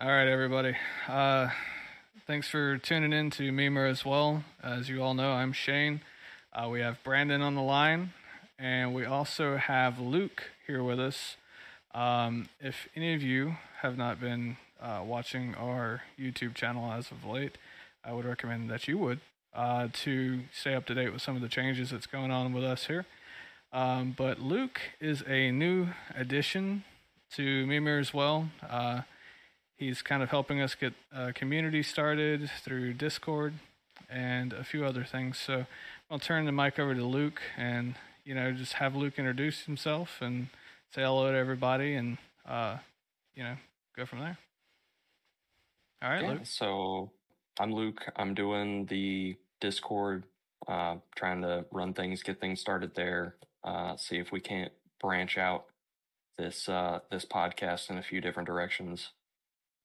All right, everybody. Uh, thanks for tuning in to Mimir as well. As you all know, I'm Shane. Uh, we have Brandon on the line, and we also have Luke here with us. Um, if any of you have not been uh, watching our YouTube channel as of late, I would recommend that you would uh, to stay up to date with some of the changes that's going on with us here. Um, but Luke is a new addition to Mimir as well. Uh, he's kind of helping us get a community started through Discord and a few other things. So I'll turn the mic over to Luke and you know just have Luke introduce himself and say hello to everybody and uh, you know go from there. All right, Yeah, Luke. so I'm Luke. I'm doing the Discord, uh, trying to run things, get things started there. Uh, see if we can't branch out this uh, this podcast in a few different directions.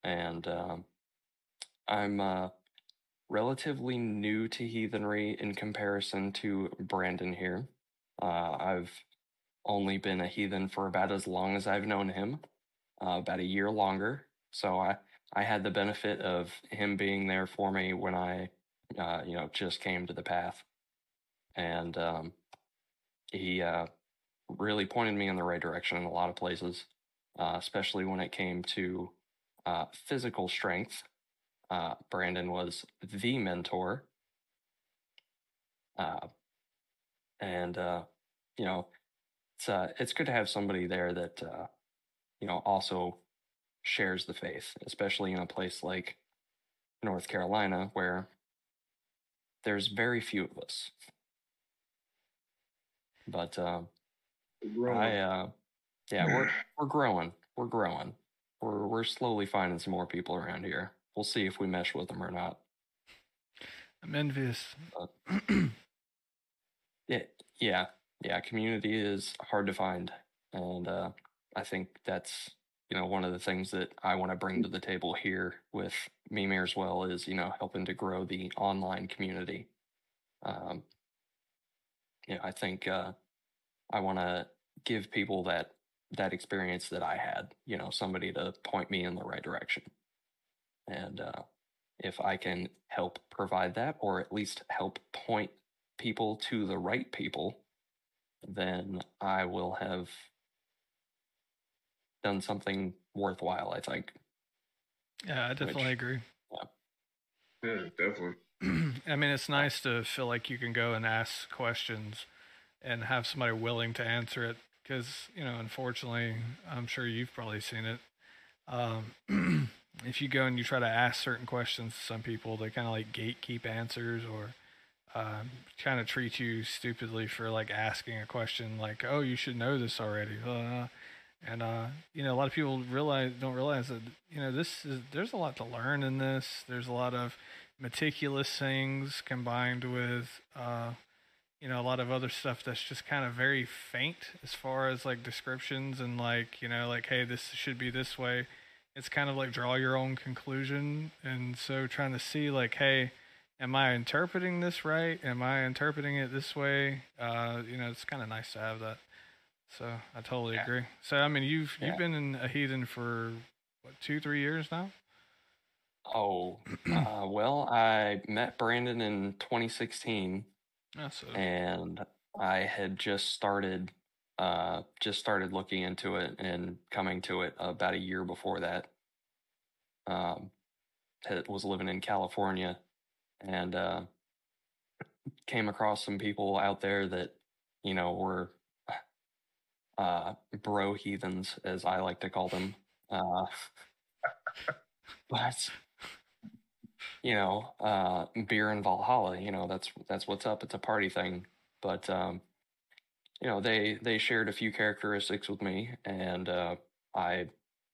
And um, I'm uh, relatively new to heathenry in comparison to Brandon here. Uh, I've only been a heathen for about as long as I've known him, uh, about a year longer. So I I had the benefit of him being there for me when I, uh, you know, just came to the path, and um, he uh, really pointed me in the right direction in a lot of places, uh, especially when it came to uh, physical strength. Uh, Brandon was the mentor, uh, and uh, you know, it's uh, it's good to have somebody there that uh, you know also shares the faith, especially in a place like North Carolina where there's very few of us. But um, I, uh, yeah, we're we're growing. We're growing. We're we're slowly finding some more people around here. We'll see if we mesh with them or not. I'm envious. Yeah, yeah, yeah. Community is hard to find, and uh, I think that's you know one of the things that I want to bring to the table here with Mimir as well is you know helping to grow the online community. Um, you know, I think uh, I want to give people that that experience that I had. You know, somebody to point me in the right direction, and uh, if I can help provide that, or at least help point people to the right people, then I will have done something worthwhile, I think. Yeah, I definitely Which- agree. Yeah, definitely. I mean, it's nice to feel like you can go and ask questions and have somebody willing to answer it. Because, you know, unfortunately, I'm sure you've probably seen it. Um, if you go and you try to ask certain questions to some people, they kind of like gatekeep answers or um, kind of treat you stupidly for like asking a question like, oh, you should know this already. Uh, and uh, you know, a lot of people realize don't realize that you know this is there's a lot to learn in this. There's a lot of meticulous things combined with uh, you know a lot of other stuff that's just kind of very faint as far as like descriptions and like you know like hey this should be this way. It's kind of like draw your own conclusion, and so trying to see like hey. Am I interpreting this right? Am I interpreting it this way? Uh, you know, it's kind of nice to have that. So I totally Yeah. agree. So I mean, you've Yeah. you've been in a heathen for what two, three years now? Oh, uh, well, I met Brandon in 2016, Yeah, so and I had just started, uh, just started looking into it and coming to it about a year before that. Um, had, was living in California, and uh, came across some people out there that, you know, were uh, bro heathens, as I like to call them. Uh, but you know, uh, beer and Valhalla, you know, that's that's what's up. It's a party thing. But um, you know, they they shared a few characteristics with me, and uh, I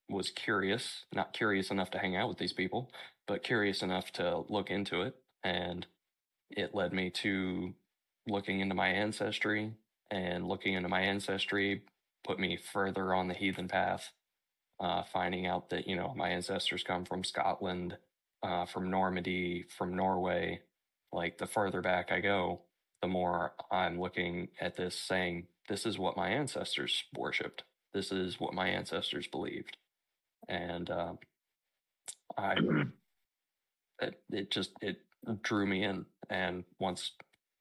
was curious, not curious enough to hang out with these people, but curious enough to look into it, and it led me to looking into my ancestry, and looking into my ancestry put me further on the heathen path. Uh, finding out that you know my ancestors come from Scotland, uh, from Normandy, from Norway. Like the further back I go, the more I'm looking at this saying, this is what my ancestors worshipped. This is what my ancestors believed. And uh, I it, it just it drew me in, and once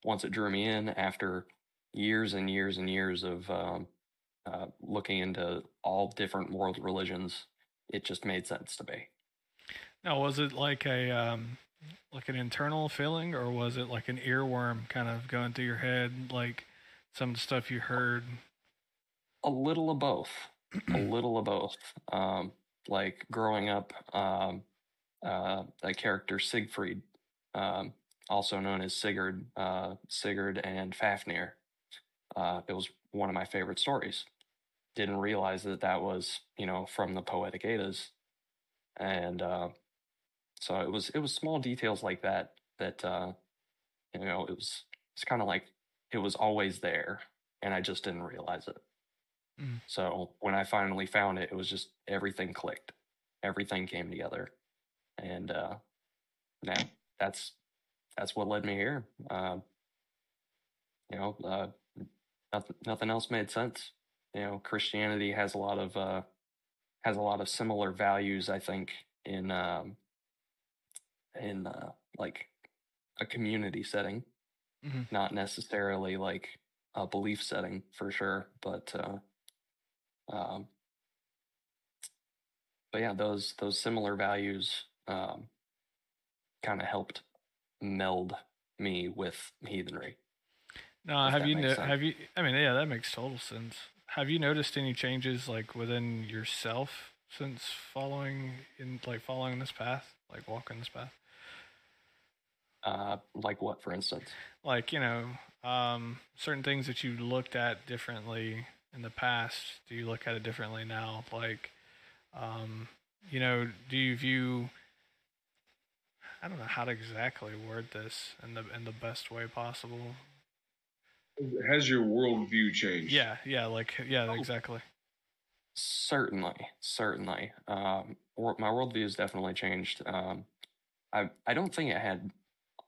once it drew me in, after years and years and years of um, uh, looking into all different world religions, it just made sense to me. Now, was it like a um, like an internal feeling, or was it like an earworm kind of going through your head, like some stuff you heard? A little of both. a little of both. Um, like growing up, um, uh, a character Siegfried, um, also known as Sigurd, uh, Sigurd and Fafnir. Uh, it was one of my favorite stories. Didn't realize that that was, you know, from the Poetic Eddas, and uh, so it was. It was small details like that that, uh, you know, it was. It's kind of like it was always there, and I just didn't realize it. Mm. So when I finally found it, it was just everything clicked, everything came together, and uh, now that's that's what led me here. Uh, you know, uh, nothing nothing else made sense. You know, Christianity has a lot of uh, has a lot of similar values. I think in um, in uh, like a community setting, Mhm. not necessarily like a belief setting for sure, but uh, um, but yeah, those those similar values um, kind of helped meld me with heathenry. If have you no- have you? I mean, yeah, that makes total sense. Have you noticed any changes like within yourself since following in like following this path, like walking this path? Uh, like what, for instance? Like you know, um, certain things that you looked at differently in the past. Do you look at it differently now? Like, um, you know, do you view? I don't know how to exactly word this in the in the best way possible. Has your worldview changed? Yeah, yeah, like yeah, Oh. exactly. Certainly, certainly. Um, wor- my worldview has definitely changed. Um, I I don't think it had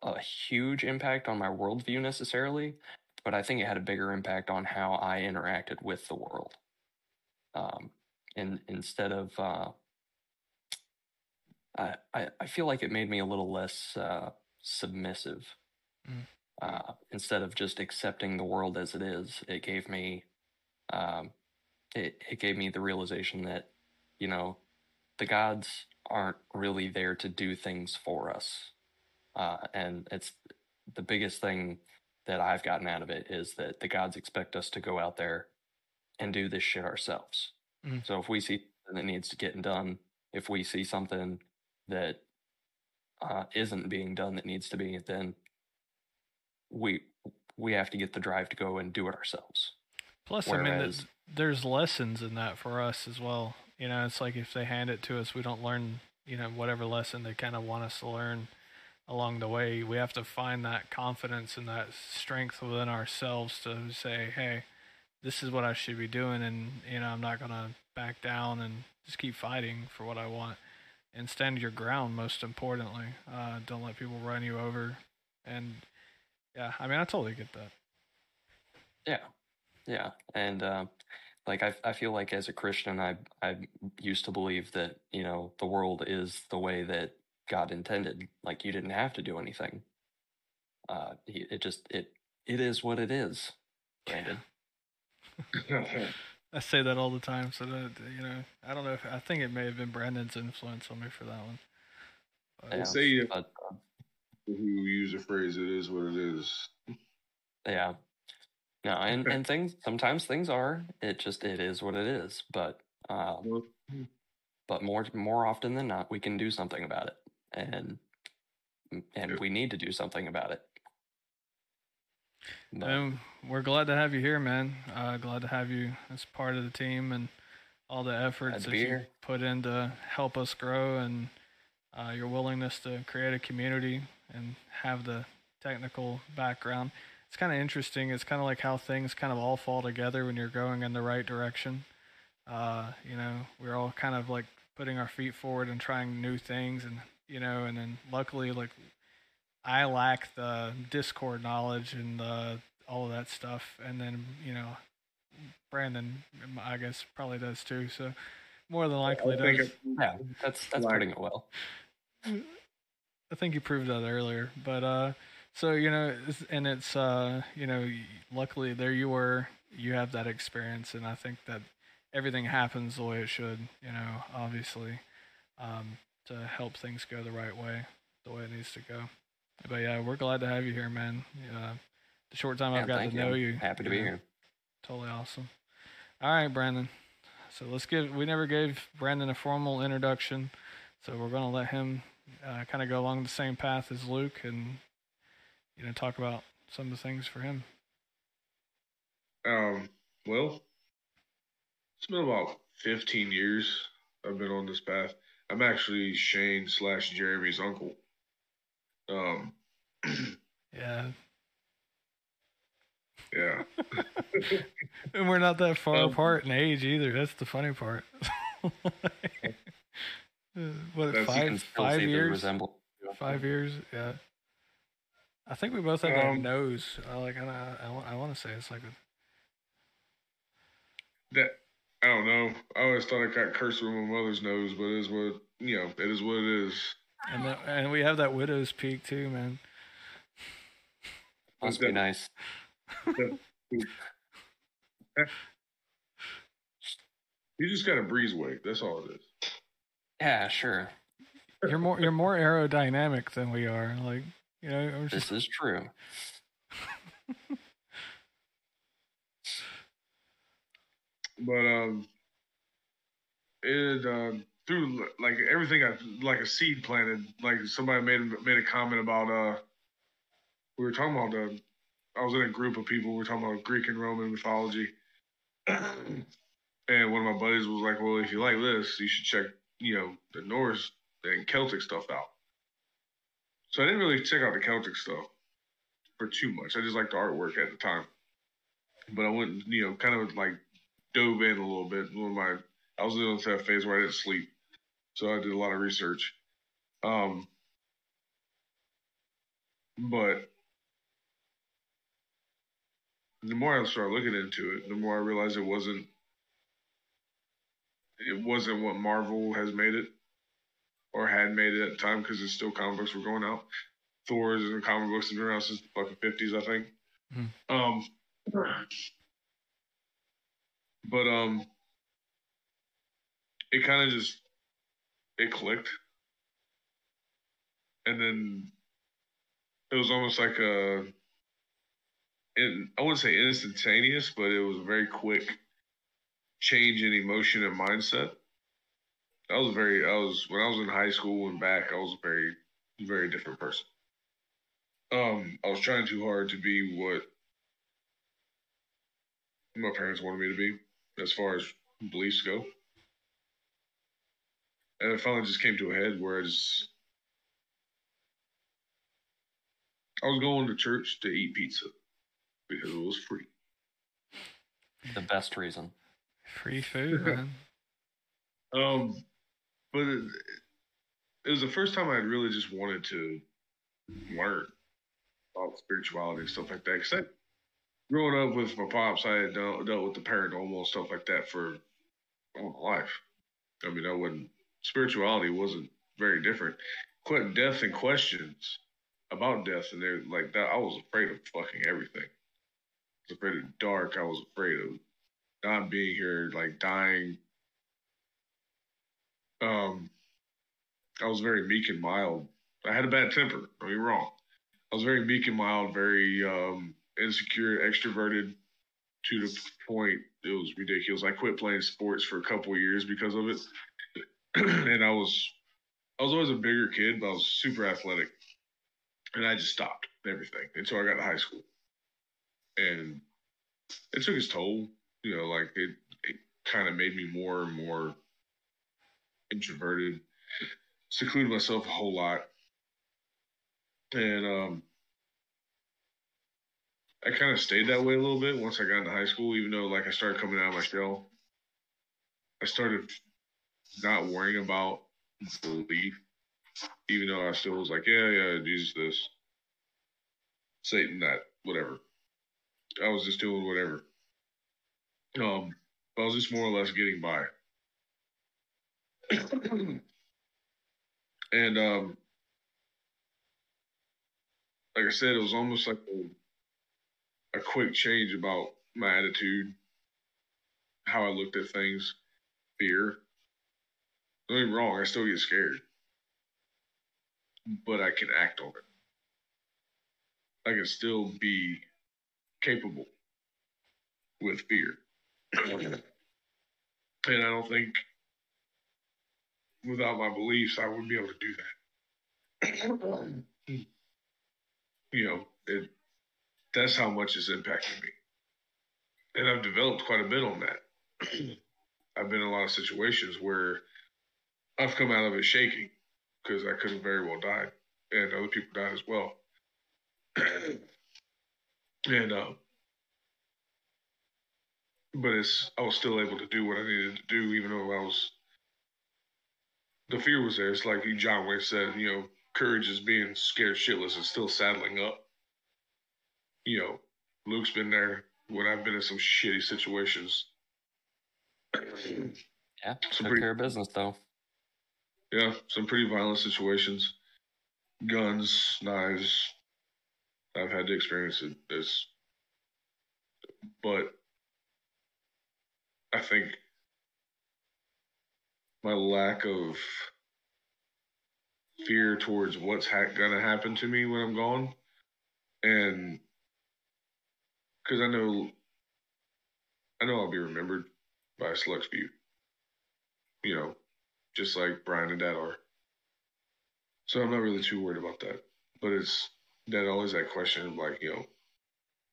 a huge impact on my worldview necessarily, but I think it had a bigger impact on how I interacted with the world. Um, and instead of, uh, I, I I feel like it made me a little less uh, submissive. Mm. Uh, instead of just accepting the world as it is, it gave me um, it, it gave me the realization that you know the gods aren't really there to do things for us uh, and it's the biggest thing that i've gotten out of it is that the gods expect us to go out there and do this shit ourselves Mhm. so if we see something that needs to get done if we see something that uh, isn't being done that needs to be then we we have to get the drive to go and do it ourselves Plus, I mean, Whereas- th- there's lessons in that for us as well. You know, it's like if they hand it to us, we don't learn, you know, whatever lesson they kind of want us to learn along the way. We have to find that confidence and that strength within ourselves to say, hey, this is what I should be doing. And, you know, I'm not going to back down and just keep fighting for what I want and stand your ground, most importantly. Uh, don't let people run you over. And, yeah, I mean, I totally get that. Yeah, yeah, and um, like I, I feel like as a Christian, I I used to believe that you know the world is the way that God intended. Like you didn't have to do anything. Uh, he- it just it it is what it is, Brandon. I say that all the time, so that you know, I don't know if I think it may have been Brandon's influence on me for that one. But, Yeah, say you- but uh, Who use the phrase "it is what it is." yeah, no, and and things sometimes things are it just it is what it is. But Well, but more more often than not, we can do something about it, and and we need to do something about it. Um, we're glad to have you here, man. Uh, glad to have you as part of the team and all the efforts that you here. put in to help us grow and uh, your willingness to create a community and have the technical background. It's kind of interesting. It's kind of like how things kind of all fall together when you're going in the right direction. Uh, you know, we're all kind of like putting our feet forward and trying new things, and you know, and then luckily, like I lack the Discord knowledge and the, all of that stuff, and then you know, Brandon, I guess, probably does too. So more than likely I does. it- Yeah, that's that's Like- putting it well. I think you proved that earlier, but uh, so you know, and it's uh, you know, luckily there you were, you have that experience, and I think that everything happens the way it should. You know, obviously, um, to help things go the right way, the way it needs to go. But yeah, we're glad to have you here, man. Uh, the short time Yeah, I've got to you. know I'm you, Happy to be know, here. Totally awesome. All right, Brandon. So let's give. We never gave Brandon a formal introduction, so we're going to let him uh, kind of go along the same path as Luke, and you know, talk about some of the things for him. Um, well, it's been about 15 years I've been on this path. I'm actually Shane slash Jeremy's uncle. Um, Yeah, yeah. and we're not that far Um, apart in age either. That's the funny part. What That's- you You can five five years? Five years? Yeah. I think we both have that Um, nose. I like. I, I, I want to say it's like a That I don't know. I always thought I got cursed with my mother's nose, but it is what you know. It is what it is. And the, and we have that widow's peak too, man. Must be nice. You just got a breezeway. That's all it is. Yeah, sure. You're more you're more aerodynamic than we are. Like you know, just This is true. But um, it uh, through like everything I like a seed planted. Like somebody made made a comment about uh, we were talking about the. I was in a group of people. We were talking about Greek and Roman mythology, and one of my buddies was like, "Well, if you like this, you should check, you know, the Norse and Celtic stuff out." So I didn't really check out the Celtic stuff for too much. I just liked the artwork at the time, but I went, you know, kind of like dove in a little bit. One of my, I was in that phase where I didn't sleep, so I did a lot of research. Um, but the more I started looking into it, the more I realized it wasn't, it wasn't what Marvel has made it, or had made it at the time, because it's still comic books were going out. Thor's and comic books have been around since the fucking fifties, I think. Mhm. Um. But um, it kind of just it clicked, and then it was almost like a. It, I wouldn't say instantaneous, but it was a very quick change in emotion and mindset. I was very, I was when I was in high school and back, I was a very, very different person. Um, I was trying too hard to be what my parents wanted me to be as far as beliefs go. And it finally just came to a head where I just I was going to church to eat pizza because it was free. The best reason. free food, man. Um, but it, it was the first time I had really just wanted to learn about spirituality and stuff like that. Because growing up with my pops, I had dealt, dealt with the paranormal and stuff like that for all my life. I mean, I wasn't spirituality wasn't very different. Quite death and questions about death, and they're like that. I was afraid of fucking everything. I was afraid of dark. I was afraid of not being here, like dying. Um, I was very meek and mild. I had a bad temper. Don't get wrong. I was very meek and mild, very um, insecure, extroverted to the point it was ridiculous. I quit playing sports for a couple years because of it, and I was I was always a bigger kid, but I was super athletic, and I just stopped everything until I got to high school, and it took its toll. You know, like it it kind of made me more and more introverted, secluded myself a whole lot, and um, I kind of stayed that way a little bit once I got into high school. Even though like I started coming out of my shell, I started not worrying about belief, even though I still was like, yeah, yeah, Jesus this, Satan that, whatever. I was just doing whatever. Um, I was just more or less getting by. and um, like I said, it was almost like a, a quick change about my attitude, how I looked at things, fear. Don't get wrong, I still get scared, but I can act on it. I can still be capable with fear. and I don't think without my beliefs I wouldn't be able to do that. you know, it that's how much it's impacted me. And I've developed quite a bit on that. I've been in a lot of situations where I've come out of it shaking because I could have very well died, and other people died as well. and uh, but it's I was still able to do what I needed to do, even though I was the fear was there. It's like John Wayne said, you know, courage is being scared shitless and still saddling up. You know, Luke's been there when I've been in some shitty situations. Yeah, Some took pretty- care of business though. Yeah, some pretty violent situations. Guns, knives. I've had to experience it. This, but I think my lack of fear towards what's ha- gonna happen to me when I'm gone, and because I know, I know I'll be remembered by a select few. You know, just like Brian and Dad are. So I'm not really too worried about that. But it's that always that question of like, you know,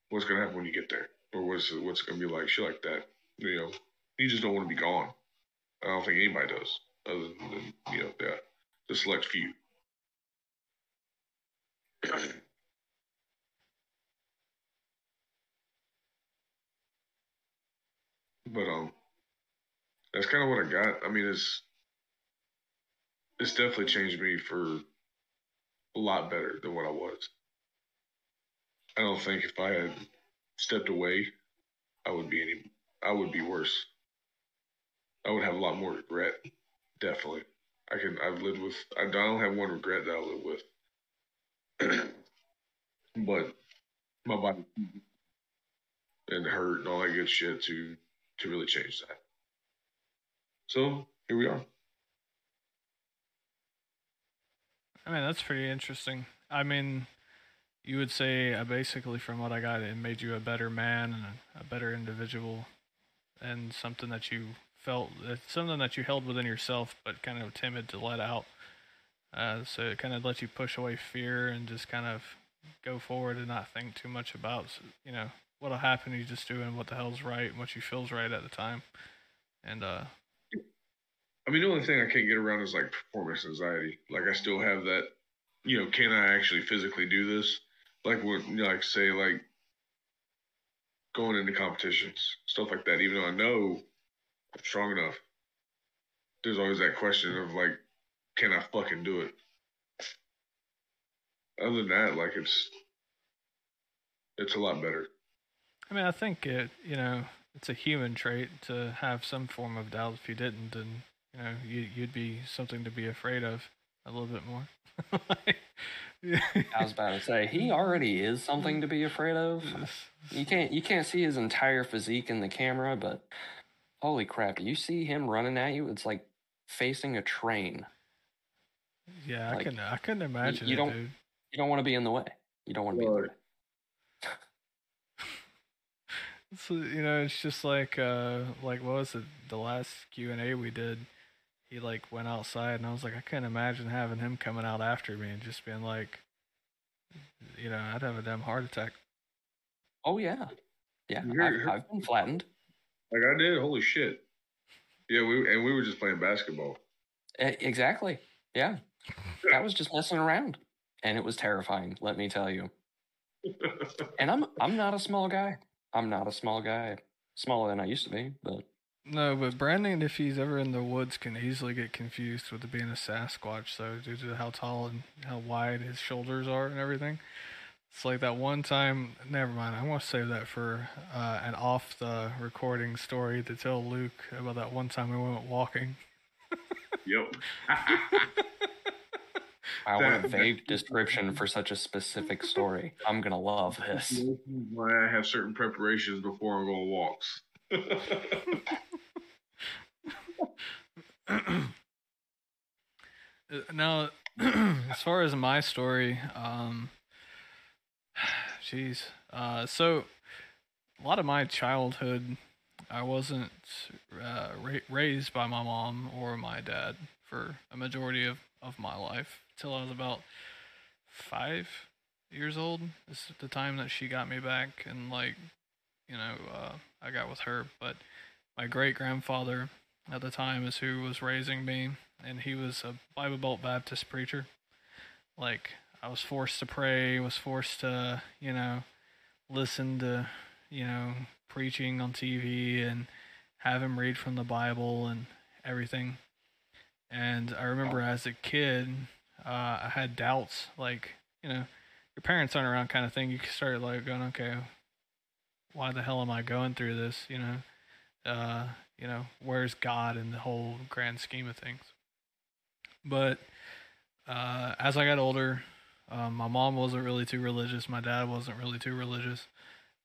what's gonna happen when you get there, or what's what's gonna be like, shit like that. You know, you just don't want to be gone. I don't think anybody does, other than you know the the select few. But um, that's kind of what I got. I mean, it's it's definitely changed me for a lot better than what I was. I don't think if I had stepped away, I would be any I would be worse. I would have a lot more regret. Definitely. I can I've lived with I don't have one regret that I live with. but my body and hurt and all that good shit to to really change that. So here we are. I mean, that's pretty interesting. I mean, you would say, uh, basically, from what I got, it made you a better man and a, a better individual, and something that you felt, it's something that you held within yourself, but kind of timid to let out. Uh, so it kind of lets you push away fear and just kind of go forward and not think too much about, you know, what'll happen. You just doing what the hell's right and what you feels right at the time. And uh, I mean, the only thing I can't get around is like performance anxiety. Like, I still have that. You know, can I actually physically do this? Like, what, you know, like say, like going into competitions, stuff like that. Even though I know I'm strong enough, there's always that question of like, can I fucking do it? Other than that, like it's it's a lot better. I mean, I think it, you know, it's a human trait to have some form of doubt. If you didn't, then you know, you, you'd be something to be afraid of a little bit more. I was about to say he already is something to be afraid of. You can't you can't see his entire physique in the camera, but holy crap, you see him running at you, it's like facing a train. yeah, I can, I couldn't imagine you it, don't- dude. You don't want to be in the way. You don't want to be in the way. Right. It's, uh, you know, it's just like, uh, like what was it? The last Q and A we did, he like went outside, and I was like, I couldn't imagine having him coming out after me and just being like, you know, I'd have a damn heart attack. Oh yeah. Yeah. I've, I've been flattened. Like I did. Holy shit. Yeah, we and we were just playing basketball. Exactly. Yeah. That was just messing around. And it was terrifying, let me tell you. And I'm I'm not a small guy. I'm not a small guy. Smaller than I used to be, but No, but Brandon, if he's ever in the woods, can easily get confused with being a Sasquatch. So due to how tall and how wide his shoulders are and everything, it's like that one time. Never mind. I want to save that for uh, an off the recording story to tell Luke about that one time we went walking. Yep. I want a vague description for such a specific story. I'm gonna love this. Why I have certain preparations before I go going walks. Now, as far as my story, um, jeez, uh, so a lot of my childhood, I wasn't uh, ra- raised by my mom or my dad for a majority of, of my life till I was about five years old. This is the time that she got me back, and like, you know, uh, I got with her. But my great grandfather at the time is who was raising me, and he was a Bible Belt Baptist preacher. Like, I was forced to pray, was forced to, you know, listen to, you know, preaching on TV and have him read from the Bible and everything. And I remember as a kid, uh, I had doubts, like, you know, your parents aren't around kind of thing. You started like going, okay, why the hell am I going through this? You know, uh, you know, where's God in the whole grand scheme of things? But uh, as I got older, um, my mom wasn't really too religious. My dad wasn't really too religious.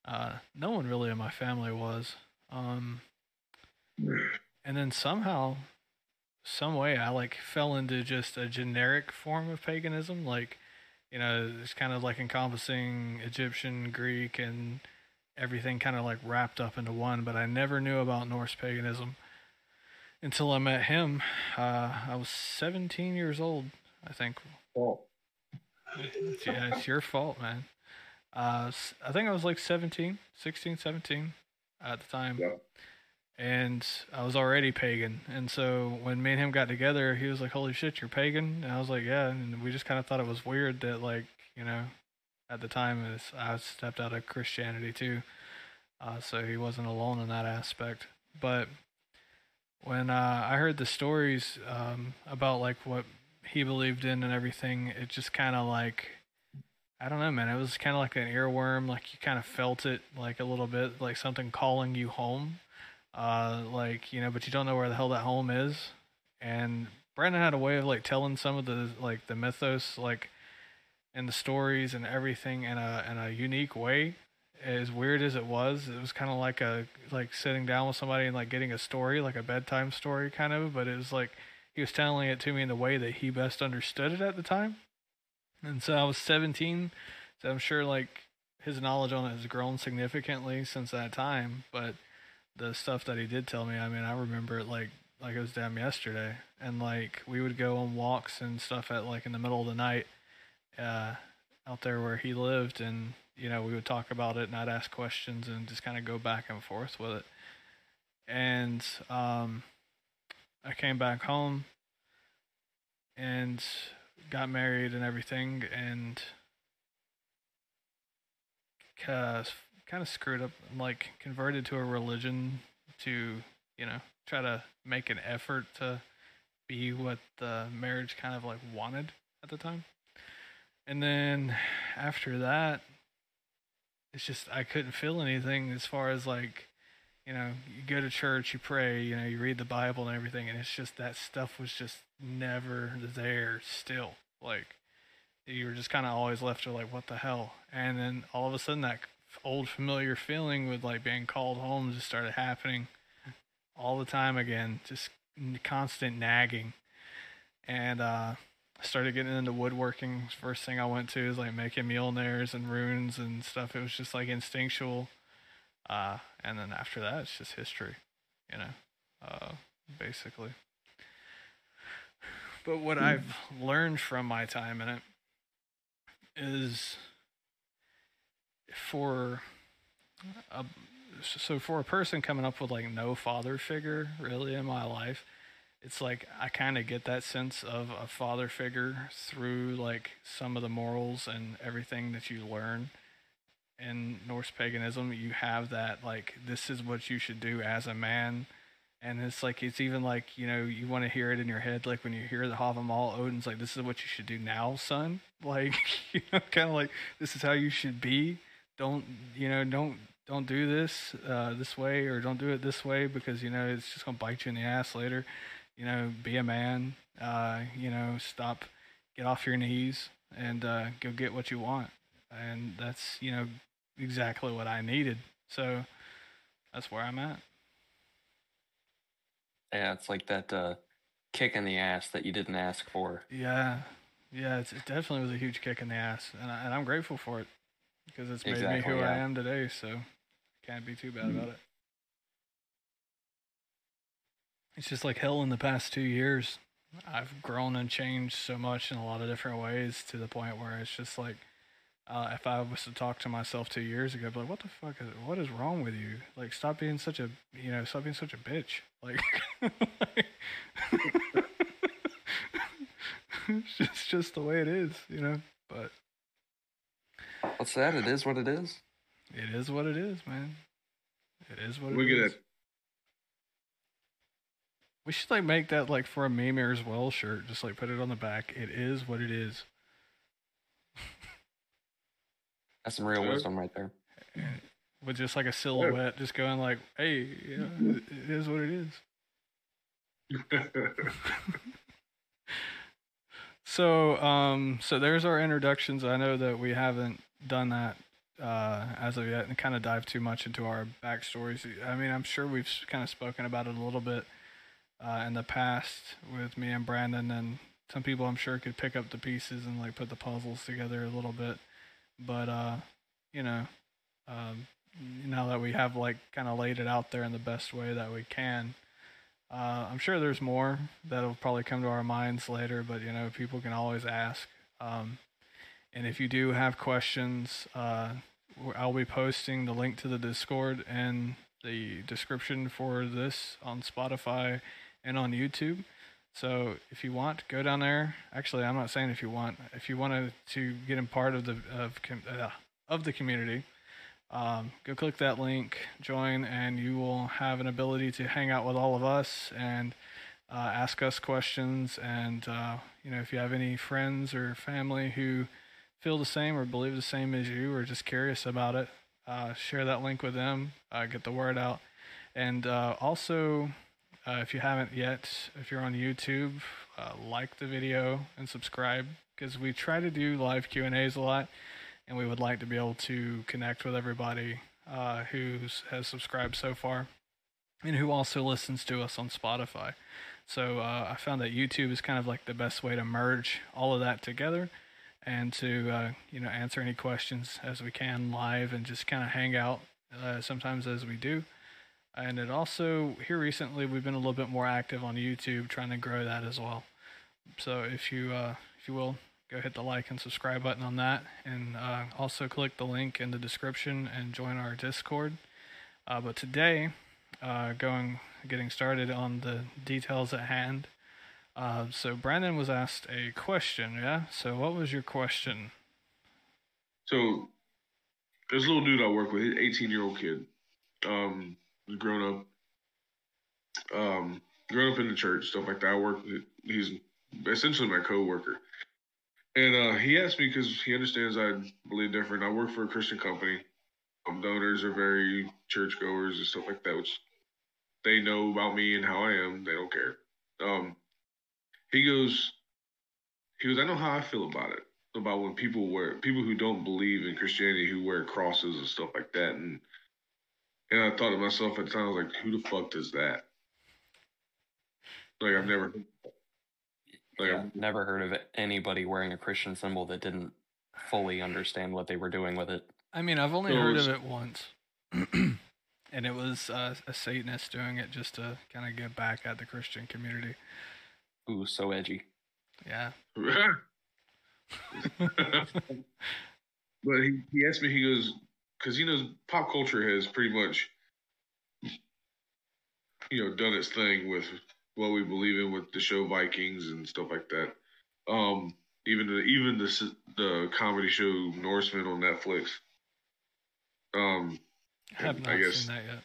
Uh, no one really in my family was. Um, and then somehow, some way, I like fell into just a generic form of paganism. Like, you know, it's kind of like encompassing Egyptian, Greek, and everything kind of like wrapped up into one. But I never knew about Norse paganism until I met him. Uh, I was 17 years old, I think. Oh. Yeah, it's your fault, man. Uh, I think I was like 17, 16, 17 at the time. Yeah. And I was already pagan. And so when me and him got together, he was like, Holy shit, you're pagan? And I was like, Yeah. And we just kind of thought it was weird that, like, you know, at the time, was, I stepped out of Christianity too. Uh, so he wasn't alone in that aspect. But when uh, I heard the stories um, about like what he believed in and everything, it just kind of like I don't know, man. It was kind of like an earworm. Like you kind of felt it, like a little bit, like something calling you home. Uh, like you know, but you don't know where the hell that home is. And Brandon had a way of like telling some of the like the mythos, like and the stories and everything in a in a unique way. As weird as it was, it was kind of like a like sitting down with somebody and like getting a story, like a bedtime story, kind of. But it was like he was telling it to me in the way that he best understood it at the time. And so I was 17, so I'm sure like his knowledge on it has grown significantly since that time. But the stuff that he did tell me, I mean, I remember it like like it was damn yesterday. And like we would go on walks and stuff at like in the middle of the night, uh, out there where he lived, and you know we would talk about it, and I'd ask questions and just kind of go back and forth with it. And um, I came back home and got married and everything, and uh, kind of screwed up, like converted to a religion to, you know, try to make an effort to be what the marriage kind of like wanted at the time. And then after that, it's just I couldn't feel anything as far as like, you know, you go to church, you pray, you know, you read the Bible and everything, and it's just that stuff was just never there still. Like you were just kind of always left to like, what the hell? And then all of a sudden, that old familiar feeling with like being called home just started happening all the time again, just constant nagging. And uh, I started getting into woodworking. First thing I went to is like making Mjolnirs and runes and stuff. It was just like instinctual. Uh, and then after that, it's just history, you know, uh, basically. But what I've learned from my time in it is for a, so for a person coming up with like no father figure really in my life it's like i kind of get that sense of a father figure through like some of the morals and everything that you learn in norse paganism. You have that like this is what you should do as a man. And it's like it's even like you know you want to hear it in your head like when you hear the Havamal Odin's like this is what you should do now son. Like you know kind of like this is how you should be don't you know don't don't do this uh, this way or don't do it this way because you know it's just gonna bite you in the ass later you know, be a man. Uh, you know, stop, get off your knees, and uh, go get what you want. And that's you know exactly what I needed. So that's where I'm at. Yeah, it's like that uh, kick in the ass that you didn't ask for. Yeah, yeah, it's, it definitely was a huge kick in the ass, and, I, and I'm grateful for it because it's made Exactly, me who I am today. So can't be too bad about it. It's just like hell in the past two years. I've grown and changed so much in a lot of different ways to the point where it's just like, uh, if I was to talk to myself two years ago, I'd be like, what the fuck is, what is wrong with you? Like, stop being such a, you know, stop being such a bitch. Like, it's just, it's just the way it is, you know? But What's that? It is what it is. it is what it is, man. It is what it Look at is. We should like make that like for a meme as well shirt. Just like put it on the back. It is what it is. That's some real wisdom right there. With just like a silhouette, just going like, "Hey, you know, it, it is what it is." So, um, so there's our introductions. I know that we haven't done that uh, as of yet, and kind of dive too much into our backstories. I mean, I'm sure we've kind of spoken about it a little bit uh, in the past with me and Brandon, and some people I'm sure could pick up the pieces and like put the puzzles together a little bit. But uh, you know, um, now that we have like kind of laid it out there in the best way that we can. Uh, I'm sure there's more that'll probably come to our minds later, but you know, people can always ask. Um, and if you do have questions, uh, I'll be posting the link to the Discord and the description for this on Spotify and on YouTube. So if you want, go down there. Actually, I'm not saying if you want. If you want to, to get in part of the of uh, of the community, um, go click that link, join, and you will have an ability to hang out with all of us and uh, ask us questions. And uh, you know, if you have any friends or family who feel the same or believe the same as you, or just curious about it, uh, share that link with them. Uh, get the word out, and uh, also. Uh, if you haven't yet, if you're on YouTube, uh, like the video and subscribe because we try to do live Q and A's a lot and we would like to be able to connect with everybody uh, who has subscribed so far and who also listens to us on Spotify. So I found that YouTube is kind of like the best way to merge all of that together and to uh, you know answer any questions as we can live and just kind of hang out uh, sometimes as we do. And it also here recently we've been a little bit more active on YouTube trying to grow that as well. So if you uh, if you will go hit the like and subscribe button on that, and uh, also click the link in the description and join our Discord. Uh, but today, uh, going getting started on the details at hand. Uh, so Brandon was asked a question, yeah. So what was your question? So there's a little dude I work with, he's 18 year old kid. Um, grown up, um, grown up in the church, stuff like that. I work. with- He's essentially my coworker, and uh, he asked me because he understands I believe different. I work for a Christian company. Um, donors are very churchgoers and stuff like that, which they know about me and how I am. They don't care. Um, he goes, he goes. I know how I feel about it about when people wear people who don't believe in Christianity who wear crosses and stuff like that, and and I thought to myself at the time, I was like, who the fuck does that? Like I've never, like yeah, never heard of anybody wearing a Christian symbol that didn't fully understand what they were doing with it. I mean, I've only So heard it's- of it once, and it was uh, a Satanist doing it just to kind of get back at the Christian community. Ooh, so edgy. Yeah. but he, he asked me, he goes, because he knows pop culture has pretty much, you know, done its thing with what we believe in with the show Vikings and stuff like that. Um, even the even the the comedy show Norsemen on Netflix. Um, I have not I guess seen that yet.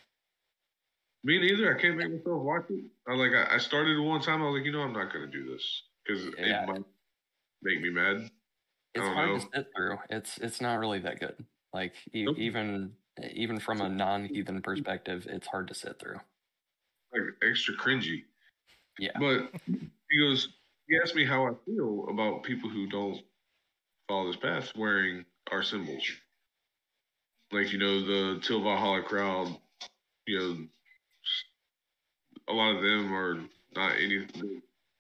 Me neither. I can't make myself watch it. I like I, I started one time. I was like, you know, I'm not gonna do this because Yeah. it might make me mad. It's hard know. to sit through. It's it's not really that good. Like e- Nope. even even from a non-heathen perspective, it's hard to sit through. Like extra cringy. Yeah. But he goes, he asked me how I feel about people who don't follow this path wearing our symbols. Like, you know, the Till Valhalla crowd, you know, a lot of them are not any,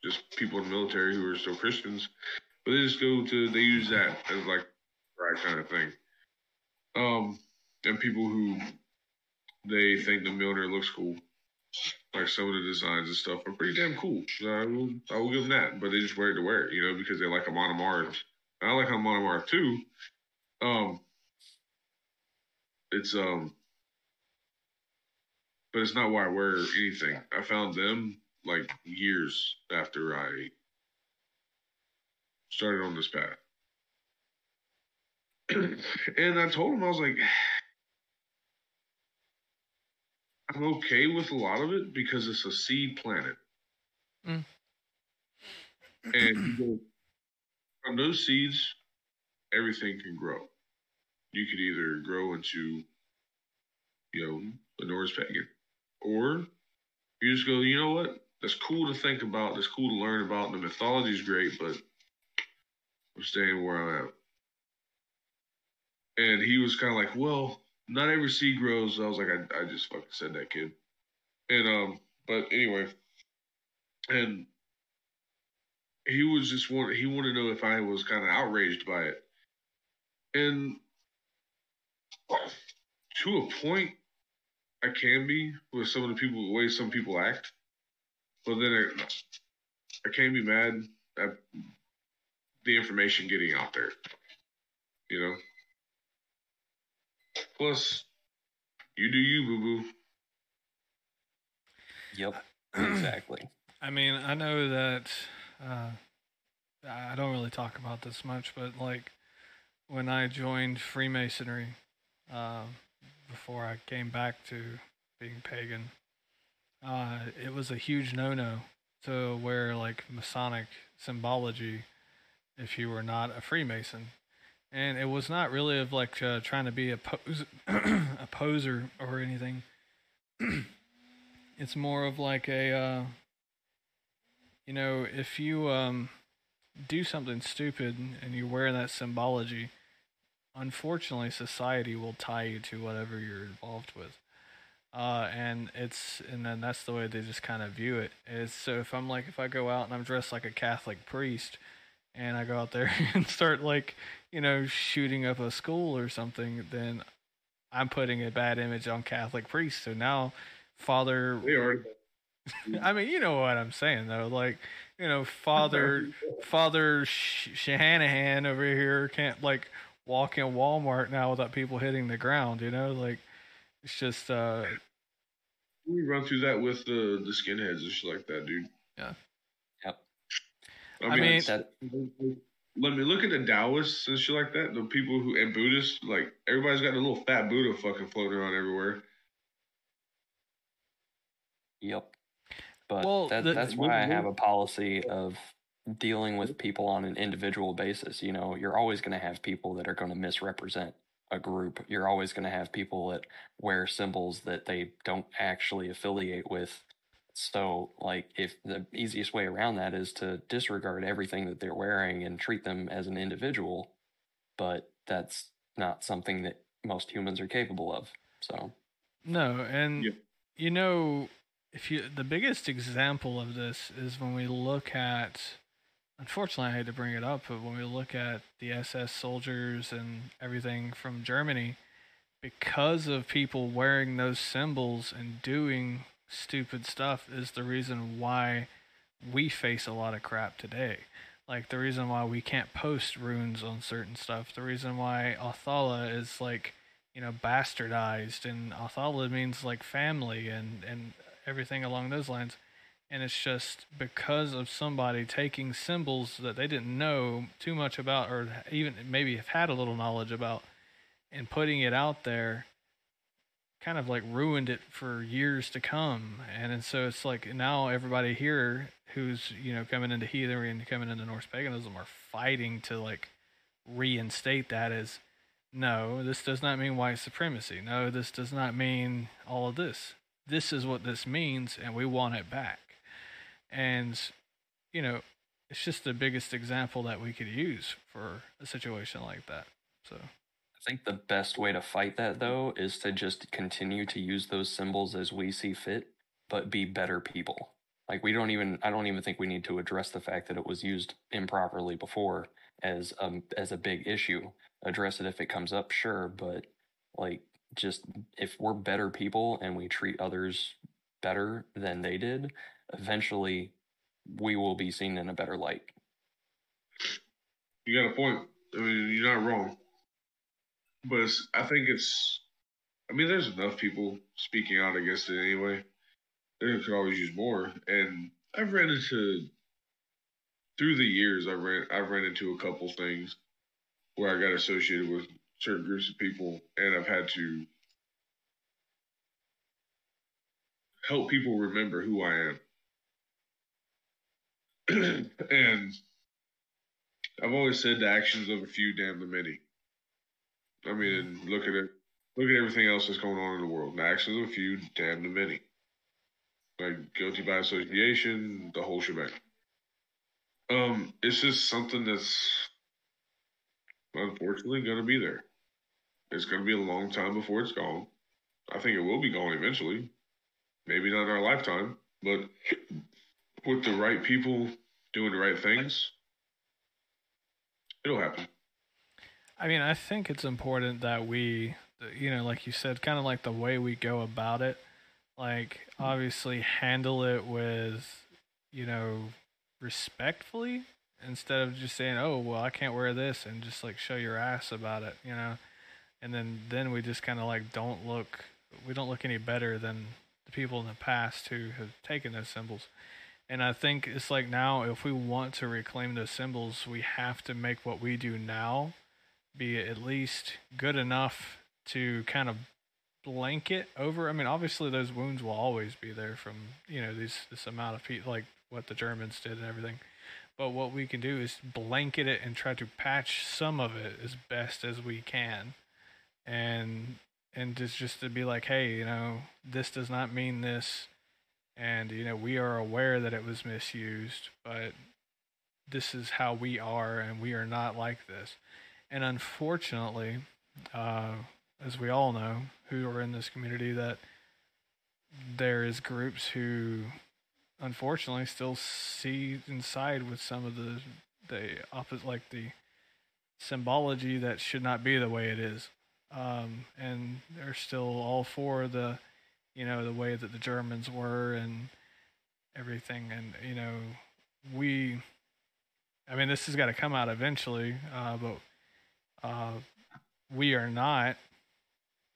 just people in the military who are still Christians, but they just go to, they use that as like, right kind of thing. Um, and people who they think the military looks cool like some of the designs and stuff are pretty damn cool. So I will, I will give them that. But they just wear it to wear it, you know, because they like Amon Amarth. I like Amon Amarth too. Um, it's um, but it's not why I wear anything. I found them like years after I started on this path. and I told him I was like, I'm okay with a lot of it because it's a seed planet. Mm. And from those seeds, everything can grow. You could either grow into, you know, a Norse pagan, or you just go, you know what? That's cool to think about. That's cool to learn about. The mythology is great, but I'm staying where I'm. And he was kind of like, well, not every seed grows. I was like, I, I just fucking said that, kid. And um, but anyway, and he was just want he wanted to know if I was kind of outraged by it, and to a point, I can be with some of the people the way some people act, but then I, I can't be mad at the information getting out there, you know. Plus, you do you, boo boo. Yep. Exactly. I mean, I know that uh, I don't really talk about this much, but like when I joined Freemasonry uh, before I came back to being pagan, uh, it was a huge no-no to wear like Masonic symbology if you were not a Freemason and it was not really of like uh, trying to be a, pose- a poser or anything. it's more of like a, uh, you know, if you um, do something stupid and you wear that symbology, unfortunately, society will tie you to whatever you're involved with. Uh, and it's and then that's the way they just kind of view it. Is so if I'm like if I go out and I'm dressed like a Catholic priest, and I go out there and start like, you know, shooting up a school or something, then I'm putting a bad image on Catholic priests. So now, Father, They are. I mean, you know what I'm saying though, like, you know, Father, Father Sh- Shanahan over here can't like walk in Walmart now without people hitting the ground. You know, like it's just, uh, We run through that with the the skinheads and shit like that, dude. Yeah. Yep. I I mean, mean- That let me look at the Taoists and shit like that. The people who and Buddhists, like everybody's got a little fat Buddha fucking floating around everywhere. Yep. But Well, that, the- that's why I have a policy of dealing with people on an individual basis. You know, you're always going to have people that are going to misrepresent a group. You're always going to have people that wear symbols that they don't actually affiliate with. So, like, if the easiest way around that is to disregard everything that they're wearing and treat them as an individual, but that's not something that most humans are capable of. So, No, and Yeah. you know, if you the biggest example of this is when we look at unfortunately I hate to bring it up, but when we look at the SS soldiers and everything from Germany, because of people wearing those symbols and doing stupid stuff is the reason why we face a lot of crap today. Like the reason why we can't post runes on certain stuff, the reason why Othala is like you know, bastardized, and Othala means like family and and everything along those lines. And it's just because of somebody taking symbols that they didn't know too much about, or even maybe have had a little knowledge about, and putting it out there, kind of like ruined it for years to come. And, and so it's like now everybody here who's you know coming into heathenry and coming into Norse paganism are fighting to like reinstate that as no, this does not mean white supremacy. No, this does not mean all of this. This is what this means, and we want it back. And, you know, it's just the biggest example that we could use for a situation like that. So I think the best way to fight that though is to just continue to use those symbols as we see fit, but be better people. Like we don't even I don't even think we need to address the fact that it was used improperly before as um as a big issue. Address it if it comes up, sure, but like just if we're better people and we treat others better than they did, eventually we will be seen in a better light. You got a point. I mean, you're not wrong. But I think it's, I mean, there's enough people speaking out against it anyway. They could always use more. And I've ran into, through the years, I ran, I've ran into a couple things where I got associated with certain groups of people, and I've had to help people remember who I am. and I've always said the actions of a few damn the many. I mean, look at it. Look at everything else that's going on in the world. The actions of a few, damn the many. Like guilty by association, the whole shebang. Um, it's just something that's unfortunately going to be there. It's going to be a long time before it's gone. I think it will be gone eventually. Maybe not in our lifetime, but with the right people doing the right things, it'll happen. I mean, I think it's important that we, you know, like you said, kind of like the way we go about it, like obviously handle it with, you know, respectfully instead of just saying, "Oh, well, I can't wear this," and just like show your ass about it, you know. And then then we just kind of like don't look, we don't look any better than the people in the past who have taken those symbols. And I think it's like now, if we want to reclaim those symbols, we have to make what we do now be at least good enough to kind of blanket over. I mean, obviously those wounds will always be there from you know these this amount of people, like what the Germans did and everything. But what we can do is blanket it and try to patch some of it as best as we can, and and just just to be like, hey, you know, this does not mean this, and you know we are aware that it was misused, but this is how we are, and we are not like this. And unfortunately, uh, as we all know, who are in this community, that there is groups who, unfortunately, still see inside with some of the the opposite, like the symbology that should not be the way it is, um, and they're still all for the, you know, the way that the Germans were and everything, and you know, we. I mean, this has got to come out eventually, uh, but uh, we are not.